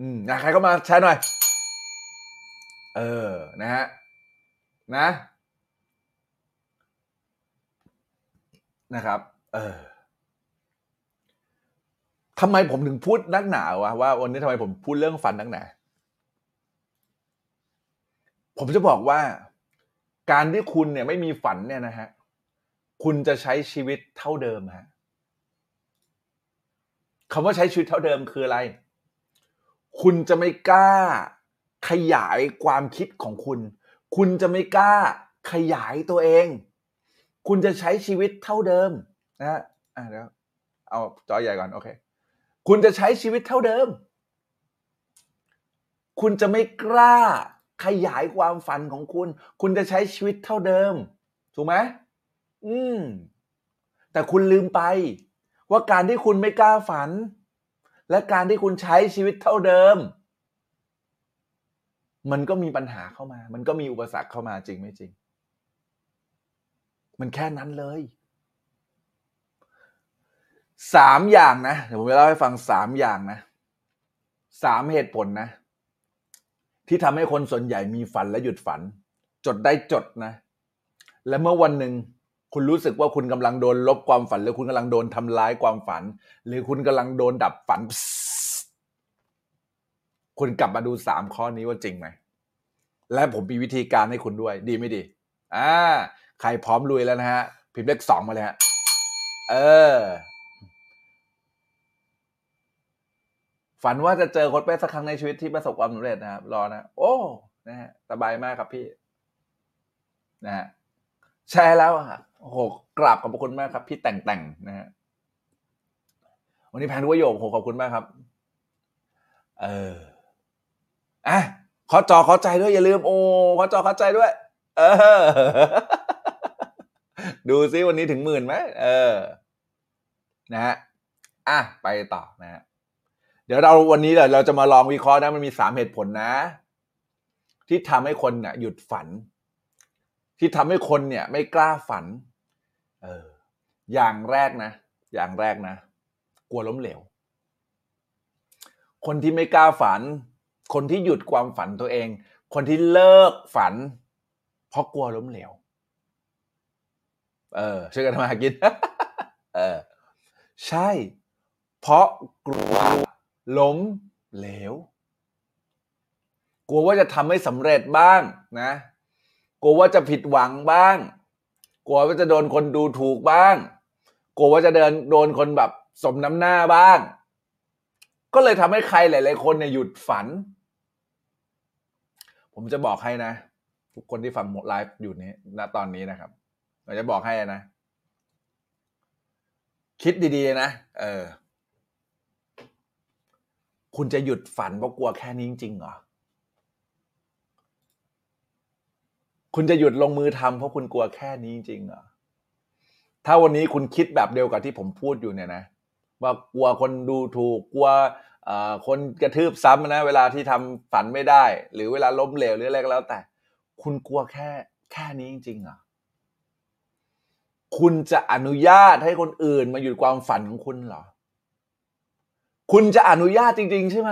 อืมอะใครเข้ามาแชร์หน่อย เออนะฮะนะ นะครับ เออ ทำไมผมถึงพูดนักหนาวะว่าวันนี้ทำไมผมพูดเรื่องฝันนักหนา ผมจะบอกว่า การที่คุณเนี่ยไม่มีฝันเนี่ยนะฮะคุณจะใช้ชีวิตเท่าเดิมฮะคำว่าใช้ชีวิตเท่าเดิมคืออะไร คุณจะไม่กล้าขยายความคิดของคุณ คุณจะไม่กล้าขยายตัวเอง คุณจะใช้ชีวิตเท่าเดิมนะฮะอะเดี๋ยวเอาจอใหญ่ก่อน โอเค คุณจะใช้ชีวิตเท่าเดิม คุณจะไม่กล้าขยายความฝันของคุณ คุณจะใช้ชีวิตเท่าเดิม ถูกไหมอืม แต่คุณลืมไป ว่าการที่คุณไม่กล้าฝัน และการที่คุณใช้ชีวิตเท่าเดิม มันก็มีปัญหาเข้ามา มันก็มีอุปสรรคเข้ามาจริงไม่จริง มันแค่นั้นเลย สามอย่างนะเดี๋ยวผมจะเล่าให้ฟังสามอย่างนะสามเหตุผลนะ ที่ทำให้คนส่วนใหญ่มีฝันและหยุดฝัน จดได้จดนะ และเมื่อวันหนึ่งคุณรู้สึกว่าคุณกำลังโดนลบความฝัน หรือคุณกำลังโดนทำร้ายความฝัน หรือคุณกำลังโดนดับฝัน คุณกลับมาดูสามข้อนี้ว่าจริงไหมและผมมีวิธีการให้คุณด้วย ดีไม่ดีอ่าใครพร้อมลุยแล้วนะฮะพิมพ์เลขสองมาเลยฮะเออ ฝันว่าจะเจอคนเป๊ะสักครั้งในชีวิตที่ประสบความสำเร็จนะครับ รอนะ โอ้นะฮะสบายมากครับพี่ นะฮะแชร์แล้วอะโอ้โหกราบขอบคุณมากครับ พี่แต่งแต่งนะฮะวันนี้แพนด้วยโยกโหขอบคุณมากครับ เอออะขอจอขอใจด้วยอย่าลืม โอ้ขอจอขอใจด้วย เออ ดูซิวันนี้ถึงหมื่นไหมเออ นะฮะอะไปต่อ ดี๋ยวเราวันนี้เลยเราจะมาลองวิเคราะห์นะมันมีสามเหตุผลนะ ที่ทำให้คนเนี่ยหยุดฝัน ที่ทำให้คนเนี่ย ไม่กล้าฝัน เออ อย่างแรกนะ อย่างแรกนะ กลัวล้มเหลว คนที่ไม่กล้าฝัน คนที่หยุดความฝันตัวเอง คนที่เลิกฝัน เพราะกลัวล้มเหลว เออช่วยกันมากิน เออ ใช่ เพราะกลัว ล้มเหลว กลัวว่าจะทำไม่สำเร็จบ้างนะ กลัวว่าจะผิดหวังบ้าง กลัวว่าจะโดนคนดูถูกบ้าง กลัวว่าจะเดินโดนคนแบบสมน้ำหน้าบ้าง ก็เลยทำให้ใครหลาย ๆ คนเนี่ยหยุดฝัน ผมจะบอกให้นะ ทุกคนที่ฟังไลฟ์อยู่นี้ณตอนนี้นะครับเราจะบอกให้นะ คิดดี ๆ นะ เออ คุณจะหยุดฝันเพราะกลัวแค่นี้จริงๆเหรอ คุณจะหยุดลงมือทำเพราะคุณกลัวแค่นี้จริงๆเหรอ ถ้าวันนี้คุณคิดแบบเดียวกับที่ผมพูดอยู่เนี่ยนะ ว่ากลัวคนดูถูกกลัวคนกระทืบซ้ำนะ เวลาที่ทำฝันไม่ได้ หรือเวลาล้มเหลวหรืออะไรก็แล้วแต่ คุณกลัวแค่แค่นี้จริงๆเหรอคุณจะอนุญาตให้คนอื่นมาหยุดความฝันของคุณเหรอ คุณจะอนุญาตจริง ๆ ใช่ไหม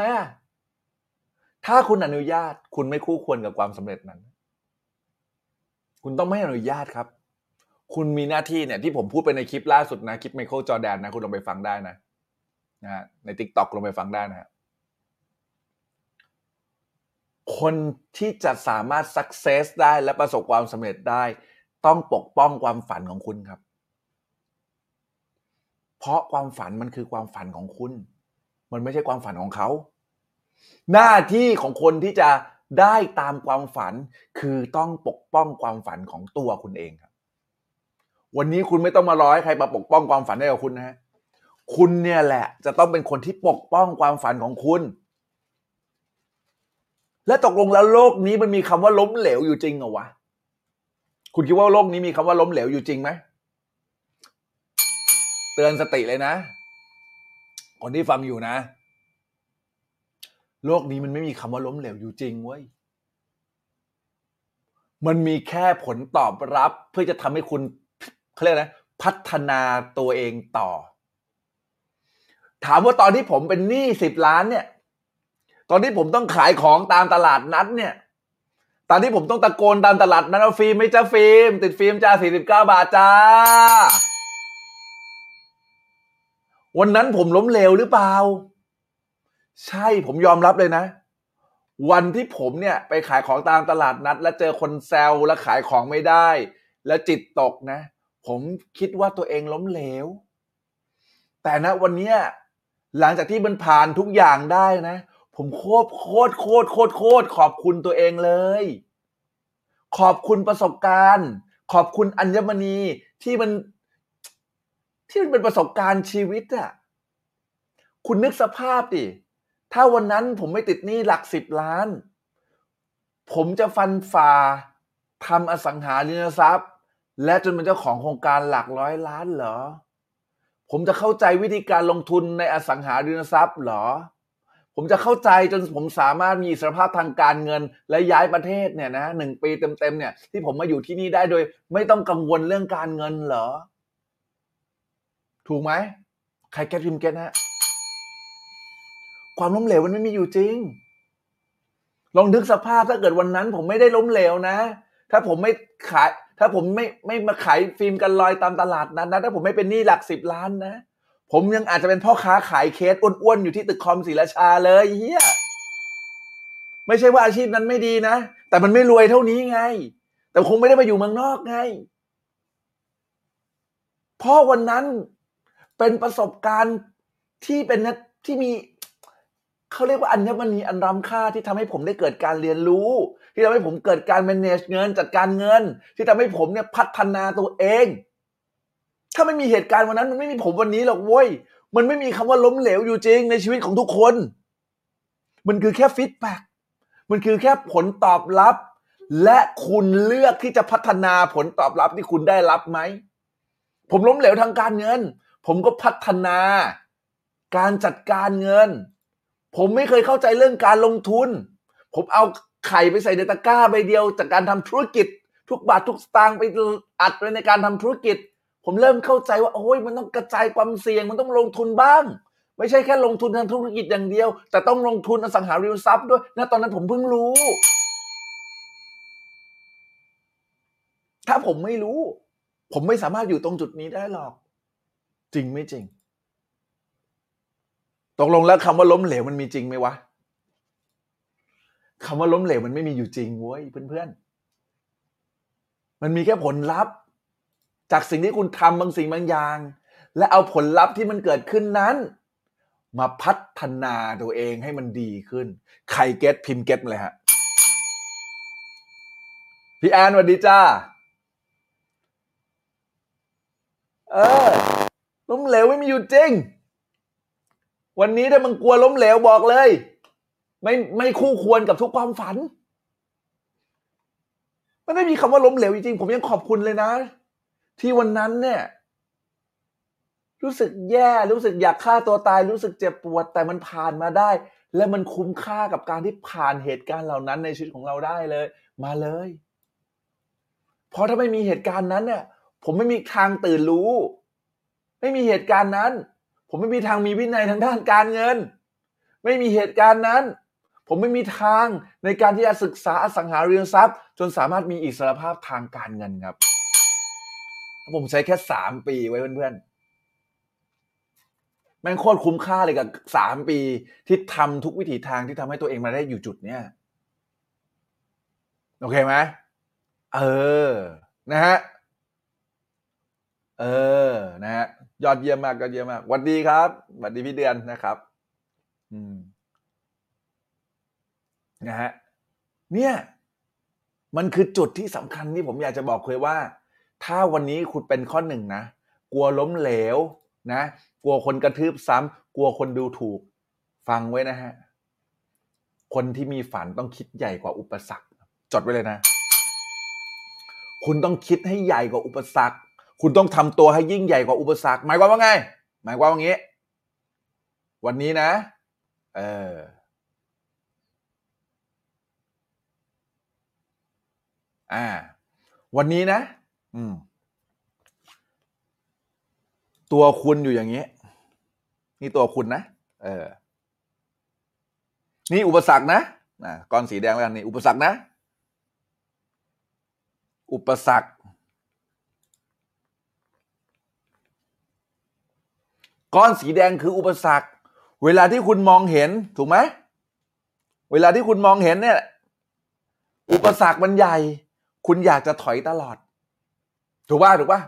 ถ้าคุณอนุญาตคุณไม่คู่ควรกับความสำเร็จนั้น คุณต้องไม่อนุญาตครับ คุณมีหน้าที่เนี่ยที่ผมพูดไปในคลิปล่าสุดนะ คลิปไมเคิลจอแดนนะ คุณลองไปฟังได้นะนะ ใน TikTok ลองไปฟังได้นะฮะคนที่จะสามารถ success ได้และประสบความสำเร็จได้ ต้องปกป้องความฝันของคุณครับ เพราะความฝันมันคือความฝันของคุณ มันไม่ใช่ความฝันของเขา หน้าที่ของคนที่จะได้ตามความฝันคือต้องปกป้องความฝันของตัวคุณเองครับ วันนี้คุณไม่ต้องมารอให้ใครมาปกป้องความฝันให้กับคุณนะฮะคุณเนี่ยแหละ จะต้องเป็นคนที่ปกป้องความฝันของคุณ และตกลงแล้วโลกนี้มันมีคำว่าล้มเหลวอยู่จริงเหรอวะคุณคิดว่าโลกนี้มีคำว่าล้มเหลวอยู่จริงไหมเตือนสติเลยนะ คนที่ฟังอยู่นะ โลกนี้มันไม่มีคำว่าล้มเหลวอยู่จริงเว้ย มันมีแค่ผลตอบรับ เพื่อจะทำให้คุณเขาเรียกนะพัฒนาตัวเองต่อ ถามว่าตอนที่ผมเป็นหนี้สิบล้านเนี่ย ตอนที่ผมต้องขายของตามตลาดนัดเนี่ยตอนที่ผมต้องตะโกนตามตลาดนัดว่าฟิล์มไม่จ้าฟิล์มติดฟิล์มจ้าสี่สิบเก้าบาทจ้า วันนั้นผมล้มเหลวหรือเปล่า ใช่ผมยอมรับเลยนะ วันที่ผมเนี่ยไปขายของตามตลาดนัด แล้วเจอคนแซวแล้วขายของไม่ได้ แล้วจิตตกนะ ผมคิดว่าตัวเองล้มเหลว แต่นะวันเนี้ยหลังจากที่มันผ่านทุกอย่างได้นะ ผมโคตรโคตรโคตรโคตรโคตรขอบคุณตัวเองเลย ขอบคุณประสบการณ์ ขอบคุณอัญมณีที่มัน ที่มันเป็นประสบการณ์ชีวิตอะคุณนึกสภาพดิถ้าวันนั้นผมไม่ติดหนี้หลักสิบล้าน ผมจะฟันฝ่าทำอสังหาริมทรัพย์ และจนเป็นเจ้าของโครงการหลักร้อยล้านเหรอ ผมจะเข้าใจวิธีการลงทุนในอสังหาริมทรัพย์เหรอ ผมจะเข้าใจจนผมสามารถมีอิสรภาพทางการเงิน และย้ายประเทศเนี่ยนะหนึ่งปีเต็มๆเนี่ยที่ผมมาอยู่ที่นี่ได้โดย ไม่ต้องกังวลเรื่องการเงินเหรอ ถูกไหมใครแก้พิมแก้นะความล้มเหลวมันไม่มีอยู่จริง ลองนึกสภาพถ้าเกิดวันนั้น ผมไม่ได้ล้มเหลวนะ ถ้าผมไม่ขาย ถ้าผมไม่ไม่มาขายฟิล์มกันลอยตามตลาดนั้นนะถ้าผมไม่เป็นหนี้หลักสิบล้านนะ ผมยังอาจจะเป็นพ่อค้าขายเคสอ้วนๆอยู่ที่ตึกคอมศรีราชาเลยเฮียไม่ใช่ว่าอาชีพนั้นไม่ดีนะ แต่มันไม่รวยเท่านี้ไง แต่คงไม่ได้มาอยู่เมืองนอกไงเพราะวันนั้น เป็นประสบการณ์ที่เป็นที่มีเขาเรียกว่าอัญมณีอันล้ำค่าที่ทำให้ผมได้เกิดการเรียนรู้ ที่ทำให้ผมเกิดการ manage เงินจัดการเงิน ที่ทำให้ผมเนี่ยพัฒนาตัวเอง ถ้าไม่มีเหตุการณ์วันนั้นมันไม่มีผมวันนี้หรอกเว้ยมันไม่มีคำว่าล้มเหลวอยู่จริงในชีวิตของทุกคน มันคือแค่ feedback มันคือแค่ผลตอบรับ และคุณเลือกที่จะพัฒนาผลตอบรับที่คุณได้รับไหม ผมล้มเหลวทางการเงิน ผมก็พัฒนาการจัดการเงิน ผมไม่เคยเข้าใจเรื่องการลงทุน ผมเอาไข่ไปใส่ในตะกร้าใบเดียว จากการทำธุรกิจ ทุกบาททุกสตางค์ไปอัดไว้ในการทำธุรกิจ ผมเริ่มเข้าใจว่าโอ้ยมันต้องกระจายความเสี่ยงมันต้องลงทุนบ้าง ไม่ใช่แค่ลงทุนทางธุรกิจอย่างเดียว แต่ต้องลงทุนอสังหาริมทรัพย์ด้วยนะตอนนั้นผมเพิ่งรู้ ถ้าผมไม่รู้ ผมไม่สามารถอยู่ตรงจุดนี้ได้หรอก จริงไม่จริง ตกลงแล้วคำว่าล้มเหลวมันมีจริงไหมวะคำว่าล้มเหลวมันไม่มีอยู่จริงเว้ยเพื่อนๆ มันมีแค่ผลลัพธ์ จากสิ่งที่คุณทำบางสิ่งบางอย่าง และเอาผลลัพธ์ที่มันเกิดขึ้นนั้น มาพัฒนาตัวเองให้มันดีขึ้น ใครเก็ตพิมพ์เก็ตมาเลยฮะ พี่แอนสวัสดีจ้า เออ ล้มเหลวไม่มีอยู่จริง วันนี้ถ้ามึงกลัวล้มเหลวบอกเลย ไม่ไม่คู่ควรกับทุกความฝัน มันไม่มีคำว่าล้มเหลวจริงๆผมยังขอบคุณเลยนะ ที่วันนั้นเนี่ย รู้สึกแย่รู้สึกอยากฆ่าตัวตาย รู้สึกเจ็บปวด แต่มันผ่านมาได้ และมันคุ้มค่ากับการที่ผ่านเหตุการณ์เหล่านั้นในชีวิตของเราได้เลย มาเลย เพราะถ้าไม่มีเหตุการณ์นั้นเนี่ย ผมไม่มีทางตื่นรู้ ไม่มีเหตุการณ์นั้น ผมไม่มีทางมีวินัยทางด้านการเงิน ไม่มีเหตุการณ์นั้น ผมไม่มีทางในการที่จะศึกษาอสังหาริมทรัพย์ จนสามารถมีอิสรภาพทางการเงินครับ ผมใช้แค่สามปีไว้เพื่อนๆแม่งโคตรคุ้มค่าเลยกับสามปีที่ทำทุกวิถีทางที่ทำให้ตัวเองมาได้อยู่จุดเนี้ยโอเคไหมเออ นะฮะ เออ นะฮะ ยอดเยี่ยมมากยอดเยี่ยมมากหวัสดีครับหวัสดีพี่เดือนนะครับ อืมนะฮะเนี่ย มันคือจุดที่สำคัญที่ผมอยากจะบอกเลยว่า ถ้าวันนี้คุณเป็นข้อหนึ่งนะกลัวล้มเหลวนะ กลัวคนกระทืบซ้ำกลัวคนดูถูก ฟังไว้นะฮะ คนที่มีฝันต้องคิดใหญ่กว่าอุปสรรค จดไว้เลยนะ คุณต้องคิดให้ใหญ่กว่าอุปสรรค คุณต้องทำตัวให้ยิ่งใหญ่กว่าอุปสรรค หมายความว่าไง หมายความว่างี้ วันนี้นะ เอออ่า วันนี้นะ อืม ตัวคุณอยู่อย่างนี้ นี่ตัวคุณนะ เออ นี่อุปสรรคนะนะก้อนสีแดงแล้วกันนี่ อุปสรรคนะ อุปสรรค ก้อนสีแดงคืออุปสรรค เวลาที่คุณมองเห็นถูกไหมเวลาที่คุณมองเห็นเนี่ย อุปสรรคมันใหญ่ คุณอยากจะถอยตลอด ถูกป่ะถูกป่ะ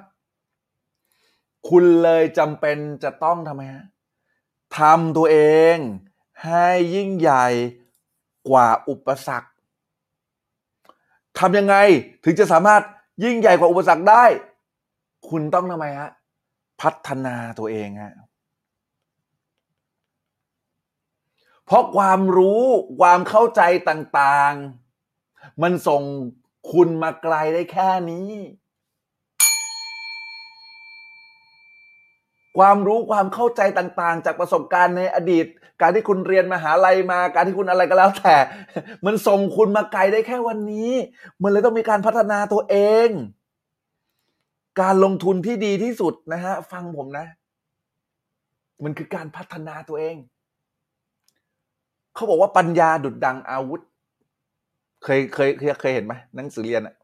คุณเลยจำเป็นจะต้องทำไมฮะทำตัวเองให้ยิ่งใหญ่กว่าอุปสรรคทำยังไงถึงจะสามารถยิ่งใหญ่กว่าอุปสรรคได้ คุณต้องทำไมฮะพัฒนาตัวเองฮะ เพราะความรู้ความเข้าใจต่างๆ มันส่งคุณมาไกลได้แค่นี้ ความรู้ความเข้าใจต่างๆ จากประสบการณ์ในอดีต การที่คุณเรียนมหาลัยมา การที่คุณอะไรก็แล้วแต่ มันส่งคุณมาไกลได้แค่วันนี้ มันเลยต้องมีการพัฒนาตัวเอง การลงทุนที่ดีที่สุดนะฮะ ฟังผมนะ มันคือการพัฒนาตัวเอง เขาบอกว่าปัญญาดุดดังอาวุธ เคยเคยเคยเคยเห็นไหมหนังสือเรียนอะ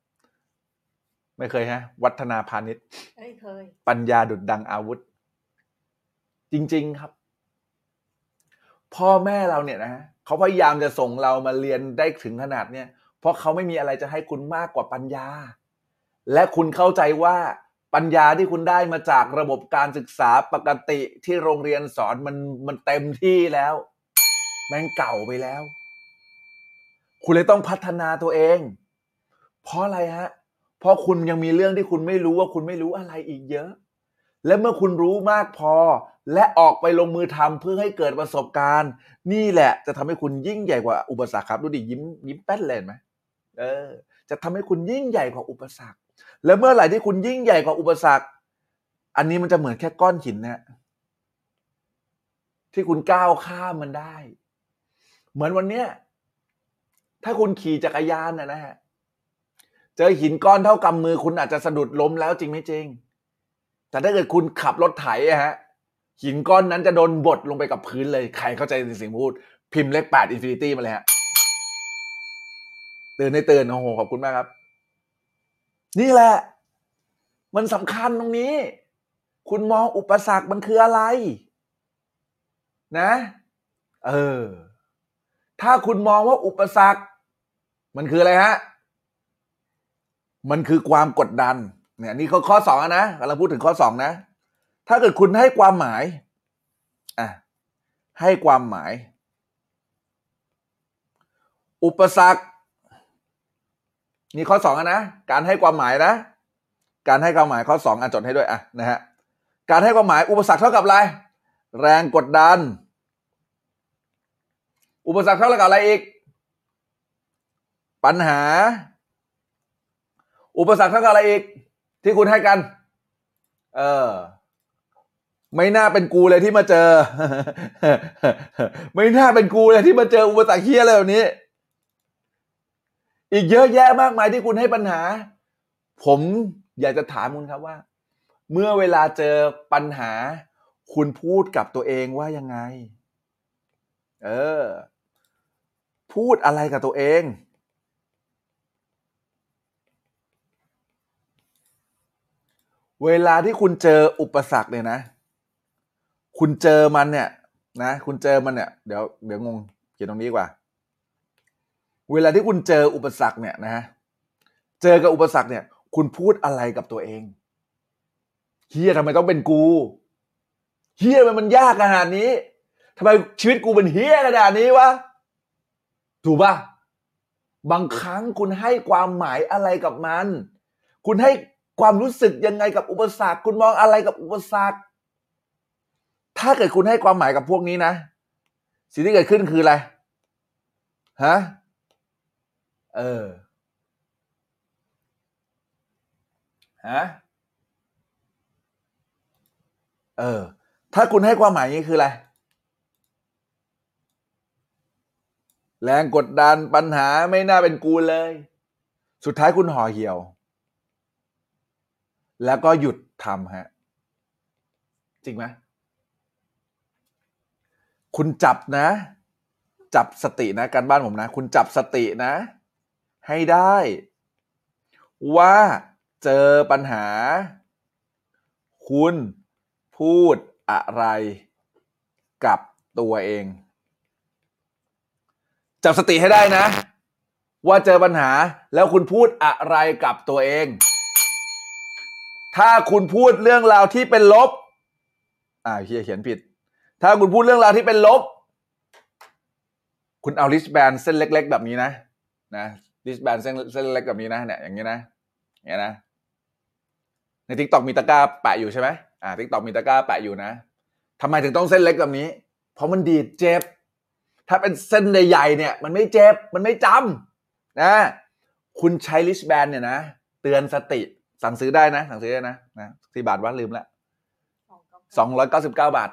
ไม่เคยฮะ วัฒนาพาณิชย์เอ้ยเคย ปัญญาดุดดังอาวุธ จริง ๆครับ พ่อแม่เราเนี่ยนะฮะเขาพยายามจะส่งเรามาเรียนได้ถึงขนาดเนี้ยเพราะเขาไม่มีอะไรจะให้คุณมากกว่าปัญญา และคุณเข้าใจว่าปัญญาที่คุณได้มาจากระบบการศึกษาปกติที่โรงเรียนสอนมันมันเต็มที่แล้ว แม่งเก่าไปแล้ว คุณเลยต้องพัฒนาตัวเอง เพราะอะไรฮะ เพราะคุณยังมีเรื่องที่คุณไม่รู้ว่าคุณไม่รู้อะไรอีกเยอะ และเมื่อคุณรู้มากพอ และออกไปลงมือทำเพื่อให้เกิดประสบการณ์ นี่แหละ จะทำให้คุณยิ่งใหญ่กว่าอุปสรรคครับดูดิยิ้มยิ้มแป้นเลยไหมเออ จะทำให้คุณยิ่งใหญ่กว่าอุปสรรค และเมื่อไหร่ที่คุณยิ่งใหญ่กว่าอุปสรรค อันนี้มันจะเหมือนแค่ก้อนหินนะที่คุณก้าวข้ามมันได้ เหมือนวันเนี้ยถ้าคุณขี่จักรยานนะนะฮะเจอหินก้อนเท่ากำมือคุณอาจจะสะดุดล้มแล้วจริงไม่จริง แต่ถ้าเกิดคุณขับรถไถอะฮะ หินก้อนนั้นจะโดนบดลงไปกับพื้นเลย ใครเข้าใจในสิ่งพูด พิมพ์เลขแปด infinity มาเลยฮะตื่นในตื่นโอ้โหขอบคุณมากครับ นี่แหละ มันสำคัญตรงนี้ คุณมองอุปสรรคมันคืออะไร นะ เออ ถ้าคุณมองว่าอุปสรรค มันคืออะไรฮะ มันคือความกดดัน เนี่ยนี่ข้อข้อสองนะกำลังพูดถึงข้อสองนะ ถ้าเกิดคุณให้ความหมาย อะ ให้ความหมาย อุปสรรค นี่ข้อสองนะ การให้ความหมายนะ การให้ความหมายข้อสองอะจดให้ด้วยอะนะฮะ การให้ความหมายอุปสรรคเท่ากับอะไร แรงกดดัน อุปสรรคเท่ากับอะไรอีก ปัญหา อุปสรรคเท่ากับอะไรอีก ที่คุณให้กัน เออ ไม่น่าเป็นกูเลยที่มาเจอ ไม่น่าเป็นกูเลยที่มาเจออุปสรรคเฮียอะไรแบบนี้ อีกเยอะแยะมากมายที่คุณให้ปัญหา ผมอยากจะถามคุณครับว่า เมื่อเวลาเจอปัญหา คุณพูดกับตัวเองว่ายังไง เออ พูดอะไรกับตัวเอง เวลาที่คุณเจออุปสรรคเนี่ยนะ คุณเจอมันเนี่ยนะ คุณเจอมันเนี่ย เดี๋ยวเดี๋ยวงงเขียนตรงนี้ดีกว่า เวลาที่คุณเจออุปสรรคเนี่ยนะฮะ เจอกับอุปสรรคเนี่ย คุณพูดอะไรกับตัวเองเฮียทำไมต้องเป็นกูเฮียมันมันยากขนาดนี้ทำไมชีวิตกูเป็นเฮียขนาดนี้วะ ถูกป่ะบางครั้งคุณให้ความหมายอะไรกับมัน คุณให้ความรู้สึกยังไงกับอุปสรรค คุณมองอะไรกับอุปสรรค ถ้าเกิดคุณให้ความหมายกับพวกนี้นะ สิ่งที่เกิดขึ้นคืออะไร ฮะ เออ ฮะ เออ ถ้าคุณให้ความหมายนี้คืออะไร แรงกดดันปัญหาไม่น่าเป็นกูเลย สุดท้ายคุณห่อเหี่ยว แล้วก็หยุดทำฮะ จริงไหมคุณจับนะ จับสตินะการบ้านผมนะ คุณจับสตินะ ให้ได้ ว่าเจอปัญหา คุณพูดอะไรกับตัวเอง จับสติให้ได้นะ ว่าเจอปัญหาแล้วคุณพูดอะไรกับตัวเอง ถ้าคุณพูดเรื่องราวที่เป็นลบ อ่าเฮียเขียนผิด ถ้าคุณพูดเรื่องราวที่เป็นลบ คุณเอาลิชแบนเส้นเล็ก ๆ แบบนี้นะนะ wristband เส้นเส้นเล็กแบบนี้นะเนี่ยอย่างนี้นะอย่างนี้นะใน TikTok มีตะกร้าแปะอยู่ใช่ไหมอ่า TikTok มีตะกร้าแปะอยู่นะทำไมถึงต้องเส้นเล็กแบบนี้ เพราะมันดีดเจ็บ ถ้าเป็นเส้นใหญ่ๆเนี่ย มันไม่เจ็บ มันไม่จำนะ คุณใช้ wristband เนี่ยนะ เตือนสติ สั่งซื้อได้นะ สั่งซื้อได้นะนะสี่บาทว่าลืมละสองร้อยเก้าสิบเก้าบาท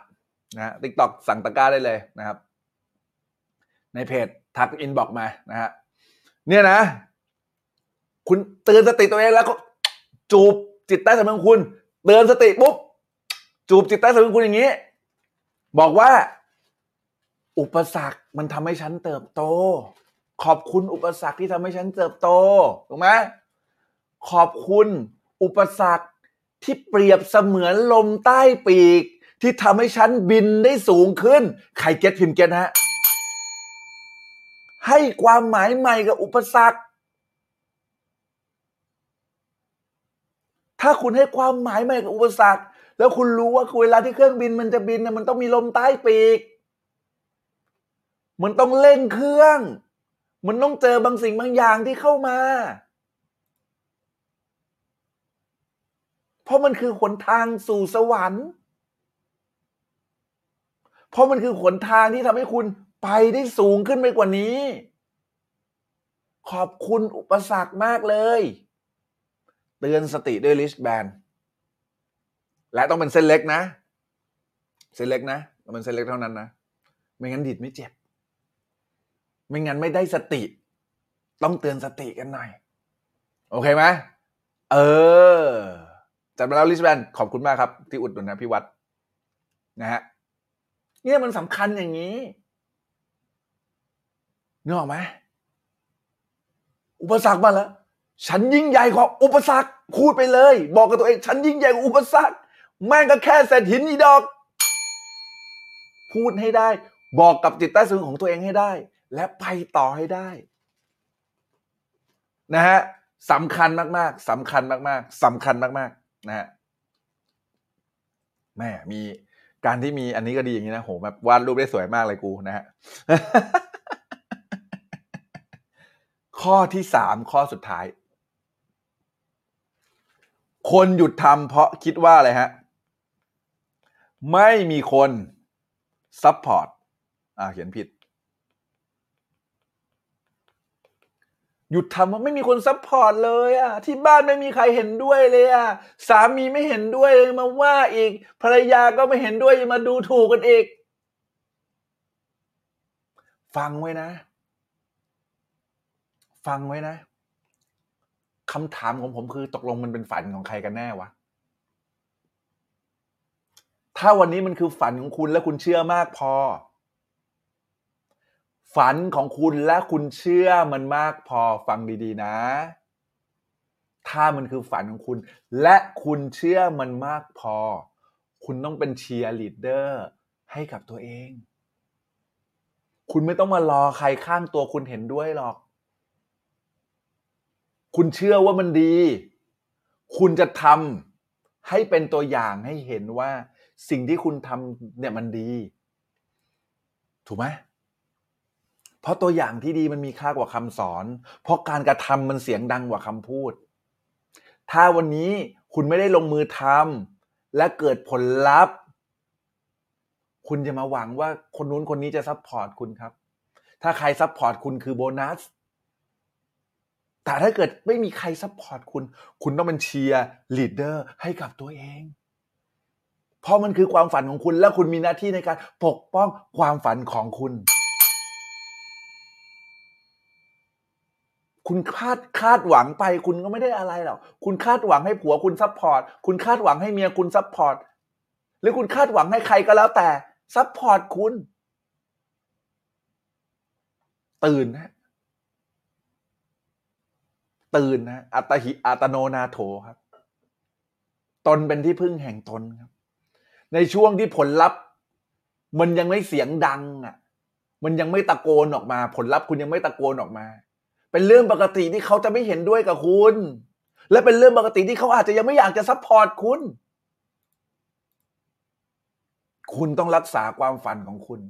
นะฮะ TikTok สั่งตะกร้าได้เลยนะครับ ในเพจทักอินบอกมานะฮะเนี่ยนะ คุณเตือนสติตัวเองแล้วก็จูบจิตใต้สำนึกของคุณ เตือนสติปุ๊บจูบจิตใต้สำนึกของคุณอย่างนี้ บอกว่า อุปสรรคมันทำให้ฉันเติบโต ขอบคุณอุปสรรคที่ทำให้ฉันเติบโตถูกไหมขอบคุณอุปสรรคที่เปรียบเสมือนลมใต้ปีก ที่ทำให้ฉันบินได้สูงขึ้น ใครเก็ตพิมเก็ตฮะ ให้ความหมายใหม่กับอุปสรรค ถ้าคุณให้ความหมายใหม่กับอุปสรรค แล้วคุณรู้ว่าเวลาที่เครื่องบินมันจะบินนะมันต้องมีลมใต้ปีก มันต้องเร่งเครื่อง มันต้องเจอบางสิ่งบางอย่างที่เข้ามา เพราะมันคือหนทางสู่สวรรค์ เพราะมันคือหนทางที่ทำให้คุณไปได้สูงขึ้นไปกว่านี้ ขอบคุณอุปสรรคมากเลย เตือนสติด้วยลิชแบน และต้องเป็นเส้นเล็กนะ เส้นเล็กนะต้องเป็นเส้นเล็กเท่านั้นนะ ไม่งั้นดิดไม่เจ็บ ไม่งั้นไม่ได้สติ ต้องเตือนสติกันหน่อย โอเคไหมเออจัดมาแล้วลิสแบนขอบคุณมากครับ ที่อุดหนุนนะพี่วัดนะฮะเนี่ยมันสำคัญอย่างนี้นึกออกไหมอุปสรรคมาแล้ว ฉันยิ่งใหญ่กว่าอุปสรรคพูดไปเลย บอกกับตัวเอง ฉันยิ่งใหญ่กว่าอุปสรรคแม่งก็แค่เศษหินอีดอก พูดให้ได้ บอกกับจิตใต้สำนึกของตัวเองให้ได้ และไปต่อให้ได้นะฮะสำคัญมาก ๆสำคัญมาก ๆสำคัญมาก ๆ นะฮะแม่มีการที่มีอันนี้ก็ดีอย่างนี้นะโหแบบวาดรูปได้สวยมากเลยกูนะฮะข้อที่สามข้อสุดท้าย คนหยุดทำเพราะคิดว่าอะไรฮะ ไม่มีคน support อ่าเขียนผิด หยุดคำว่าไม่มีคน support เลยอะที่บ้านไม่มีใครเห็นด้วยเลยอะสามีไม่เห็นด้วยเลยมาว่าอีก ภรรยาก็ไม่เห็นด้วยมาดูถูกกันอีก ฟังไว้นะ ฟังไว้นะคำถามของผมคือตกลงมันเป็นฝันของใครกันแน่วะถ้าวันนี้มันคือฝันของคุณและคุณเชื่อมากพอ ฝันของคุณและคุณเชื่อมันมากพอฟังดีๆนะ ถ้ามันคือฝันของคุณ และคุณเชื่อมันมากพอ คุณต้องเป็นเชียร์ลีดเดอร์ให้กับตัวเอง คุณไม่ต้องมารอใครข้างตัวคุณเห็นด้วยหรอก คุณเชื่อว่ามันดี คุณจะทำให้เป็นตัวอย่างให้เห็นว่า สิ่งที่คุณทำเนี่ยมันดี ถูกไหม เพราะตัวอย่างที่ดีมันมีค่ากว่าคำสอน เพราะการกระทำมันเสียงดังกว่าคำพูด ถ้าวันนี้คุณไม่ได้ลงมือทำและเกิดผลลัพธ์ คุณจะมาหวังว่าคนนู้นคนนี้จะ support คุณครับ ถ้าใคร support คุณคือโบนัส แต่ถ้าเกิดไม่มีใคร support คุณ คุณต้องเป็นเชียร์ลีดเดอร์ให้กับตัวเองเพราะมันคือความฝันของคุณและคุณมีหน้าที่ในการปกป้องความฝันของคุณ คุณคาดคาดหวังไปคุณก็ไม่ได้อะไรหรอกคุณคาดหวังให้ผัวคุณ support คุณคาดหวังให้เมียคุณ support หรือคุณคาดหวังให้ใครก็แล้วแต่ support คุณ ตื่นนะตื่นนะอัตตาหิอัตตโนนาโถครับ ตนเป็นที่พึ่งแห่งตนครับ ในช่วงที่ผลลัพธ์ มันยังไม่เสียงดังอะ มันยังไม่ตะโกนออกมา ผลลัพธ์คุณยังไม่ตะโกนออกมา เป็นเรื่องปกติที่เขาจะไม่เห็นด้วยกับคุณ และเป็นเรื่องปกติที่เขาอาจจะยังไม่อยากจะ support คุณ คุณต้องรักษาความฝันของคุณ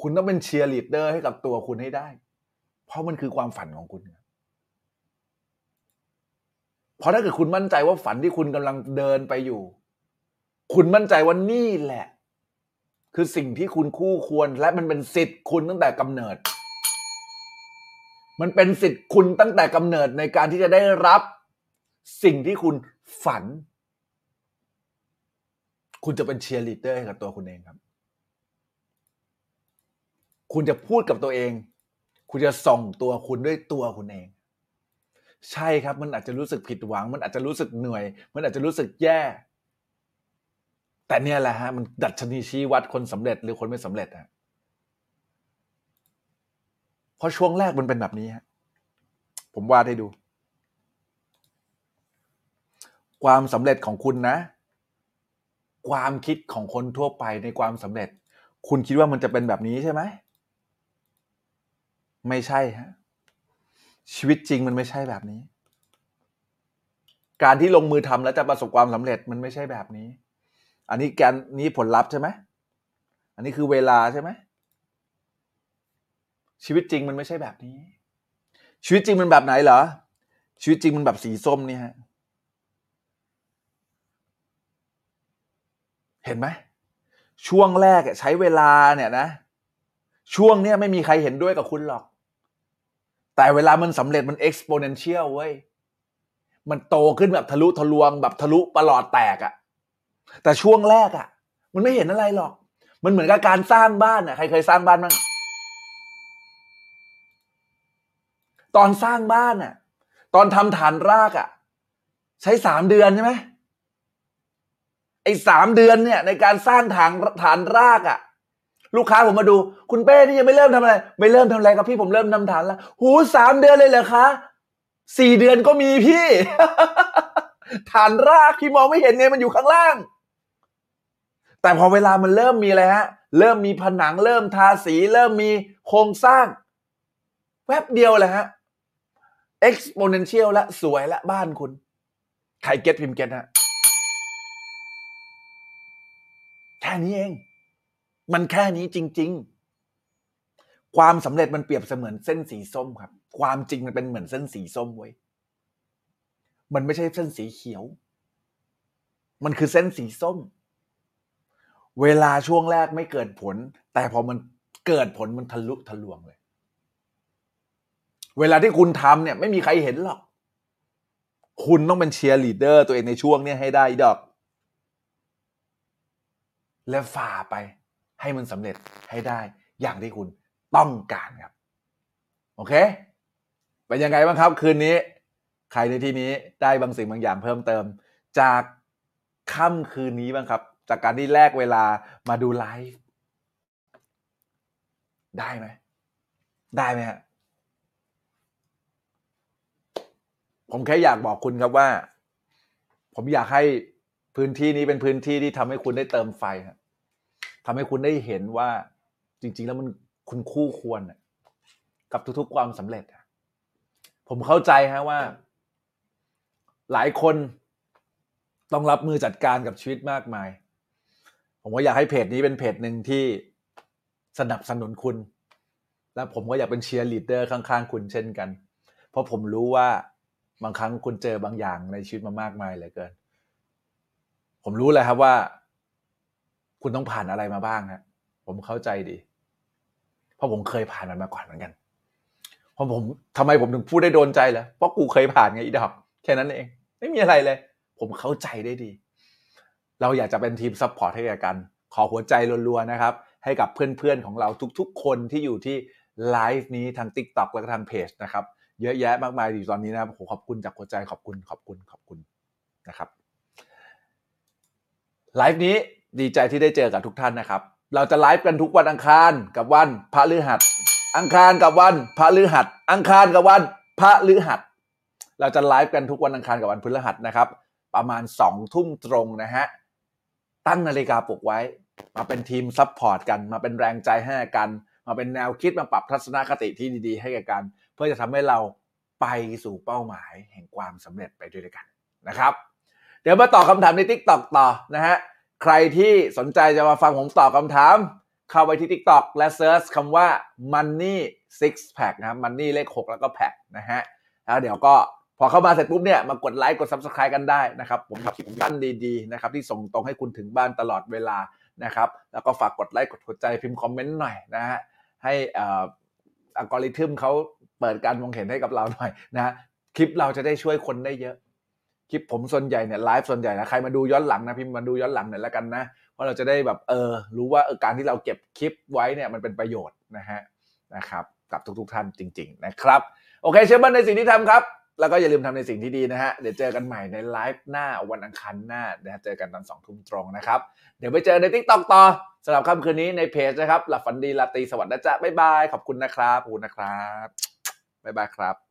คุณต้องเป็นเชียร์ลีดเดอร์ให้กับตัวคุณให้ได้ เพราะมันคือความฝันของคุณ เพราะถ้าเกิดคุณมั่นใจว่าฝันที่คุณกำลังเดินไปอยู่ คุณมั่นใจว่านี่แหละ คือสิ่งที่คุณคู่ควรและมันเป็นสิทธิ์คุณตั้งแต่กำเนิด มันเป็นสิทธิ์คุณตั้งแต่กำเนิดในการที่จะได้รับสิ่งที่คุณฝัน คุณจะเป็นเชียร์ลีดเดอร์ให้กับตัวคุณเองครับ คุณจะพูดกับตัวเอง คุณจะส่งตัวคุณด้วยตัวคุณเอง ใช่ครับ มันอาจจะรู้สึกผิดหวัง มันอาจจะรู้สึกเหนื่อย มันอาจจะรู้สึกแย่ แต่เนี่ยแหละฮะ มันดัชนีชี้วัดคนสำเร็จหรือคนไม่สำเร็จฮะ เพราะช่วงแรกมันเป็นแบบนี้ฮะผมวาดให้ดู ความสำเร็จของคุณนะ ความคิดของคนทั่วไปในความสำเร็จ คุณคิดว่ามันจะเป็นแบบนี้ใช่ไหมไม่ใช่ฮะชีวิตจริงมันไม่ใช่แบบนี้ การที่ลงมือทำแล้วจะประสบความสำเร็จมันไม่ใช่แบบนี้ อันนี้แกนนี้ผลลัพธ์ใช่ไหมอันนี้คือเวลาใช่ไหม ชีวิตจริงมันไม่ใช่แบบนี้ ชีวิตจริงมันแบบไหนเหรอ ชีวิตจริงมันแบบสีส้มนี่ฮะ เห็นไหมช่วงแรกใช้เวลาเนี่ยนะ ช่วงเนี้ยไม่มีใครเห็นด้วยกับคุณหรอก แต่เวลามันสำเร็จมัน exponential เว้ย มันโตขึ้นแบบทะลุทะลวงแบบทะลุประหลอดแตกอะแต่ช่วงแรกอะมันไม่เห็นอะไรหรอก มันเหมือนกับการสร้างบ้านอะใครเคยสร้างบ้านบ้าง ตอนสร้างบ้านอะตอนทำฐานรากอะใช้สามเดือนใช่ไหมไอ้สามเดือนเนี่ย ในการสร้างฐานฐานรากอะลูกค้าผมมาดู คุณเป้นี่ยังไม่เริ่มทำอะไร ไม่เริ่มทำอะไรครับพี่ผมเริ่มทำฐานแล้วหูสามเดือนเลยเหรอคะสี่เดือนก็มีพี่ ฐานรากที่มองไม่เห็นไงมันอยู่ข้างล่าง แต่พอเวลามันเริ่มมีอะไรฮะ เริ่มมีผนังเริ่มทาสี เริ่มมีโครงสร้าง แวบเดียวเลยฮะ exponential ละสวยละบ้านคุณ ใครเก็ตพิมพ์เก็ตฮะแค่นี้เอง มันแค่นี้จริง ๆ ความสำเร็จมันเปรียบเสมือนเส้นสีส้มครับ ความจริงมันเป็นเหมือนเส้นสีส้มเว้ยมันไม่ใช่เส้นสีเขียว มันคือเส้นสีส้ม เวลาช่วงแรกไม่เกิดผล แต่พอมันเกิดผลมันทะลุทะลวงเลย เวลาที่คุณทำเนี่ยไม่มีใครเห็นหรอก คุณต้องเป็นเชียร์ลีดเดอร์ตัวเองในช่วงเนี้ยให้ได้ดอก และฝ่าไปให้มันสำเร็จให้ได้อย่างที่คุณต้องการครับ โอเค เป็นยังไงบ้างครับ คืนนี้ ใครในที่นี้ได้บางสิ่งบางอย่างเพิ่มเติม จากค่ำคืนนี้บ้างครับ จากการที่แลกเวลามาดูไลฟ์ได้ไหม ได้ไหมฮะ ผมแค่อยากบอกคุณครับว่า ผมอยากให้พื้นที่นี้เป็นพื้นที่ที่ทำให้คุณได้เติมไฟครับทำให้คุณได้เห็นว่าจริง ๆ แล้วมันคุณคู่ควรกับทุกๆความสำเร็จ ผมเข้าใจฮะว่า หลายคนต้องรับมือจัดการกับชีวิตมากมาย ผมก็อยากให้เพจนี้เป็นเพจหนึ่งที่สนับสนุนคุณ และผมก็อยากเป็นเชียร์ลีดเดอร์ข้างๆ คุณเช่นกัน เพราะผมรู้ว่า บางครั้งคุณเจอบางอย่างในชีวิตมามากมายเหลือเกิน ผมรู้เลยครับว่า คุณต้องผ่านอะไรมาบ้างฮะผมเข้าใจดี เพราะผมเคยผ่านมันมาก่อนเหมือนกันเพราะผมทำไมผมถึงพูดได้โดนใจเลยเพราะกูเคยผ่านไงอีดอกแค่นั้นเอง ไม่มีอะไรเลย ผมเข้าใจได้ดี เราอยากจะเป็นทีม support ให้กัน ขอหัวใจรัวๆนะครับ ให้กับเพื่อนๆของเราทุกๆ คนที่อยู่ที่ไลฟ์นี้ทาง TikTok และก็ทางเพจนะครับ เยอะแยะมากมายอยู่ตอนนี้นะครับขอบคุณจากหัวใจขอบคุณขอบคุณขอบคุณนะครับไลฟ์นี้ดีใจที่ได้เจอกับทุกท่านนะครับ เราจะไลฟ์กันทุกวันอังคารกับวันพระฤหัส อังคารกับวันพระฤหัส อังคารกับวันพระฤหัส เราจะไลฟ์กันทุกวันอังคารกับวันพฤหัสนะครับ ประมาณสองทุ่มตรงนะฮะ ตั้งนาฬิกาปลุกไว้ มาเป็นทีม support กัน มาเป็นแรงใจให้กัน มาเป็นแนวคิดมาปรับทัศนคติที่ดีๆ ให้กัน เพื่อจะทำให้เราไปสู่เป้าหมายแห่งความสำเร็จไปด้วยกันนะครับ เดี๋ยวมาตอบคำถามใน TikTok ต่อนะฮะใครที่สนใจจะมาฟังผมตอบคำถาม เข้าไปที่ TikTok และ search คำว่า Money Six Pack นะครับ Money เลข 6 แล้วก็ Pack นะฮะแล้วเดี๋ยวก็พอเข้ามาเสร็จปุ๊บเนี่ยมากดไลค์กด Subscribe กันได้นะครับผมทำคลิปสั้นดีๆนะครับที่ส่งตรงให้คุณถึงบ้านตลอดเวลานะครับแล้วก็ฝากกดไลค์กดหัวใจพิมพ์คอมเมนต์หน่อยนะฮะให้ อัลกอริทึมเขาเปิดการมองเห็นให้กับเราหน่อยนะคลิปเราจะได้ช่วยคนได้เยอะ คลิปผมส่วนใหญ่เนี่ยไลฟ์ส่วนใหญ่นะใครมาดูย้อนหลังนะพิมพ์มาดูย้อนหลังหน่อยแล้วกันนะเพราะเราจะได้แบบเออ รู้ว่าการที่เราเก็บคลิปไว้เนี่ยมันเป็นประโยชน์นะฮะนะครับกับทุกๆท่านจริง ๆ นะครับ โอเคเชื่อมั่นในสิ่งที่ทำครับ แล้วก็อย่าลืมทำในสิ่งที่ดีนะฮะ เดี๋ยวเจอกันใหม่ในไลฟ์หน้าวันอังคารหน้านะฮะเจอกันตอนสองทุ่มตรงนะครับ เดี๋ยวไปเจอใน TikTok ต่อสำหรับค่ำคืนนี้ในเพจนะครับ หลับฝันดีราตรีสวัสดีนะจ๊ะบ๊ายบาย ขอบคุณนะครับขอบคุณนะครับบ๊ายบายครับ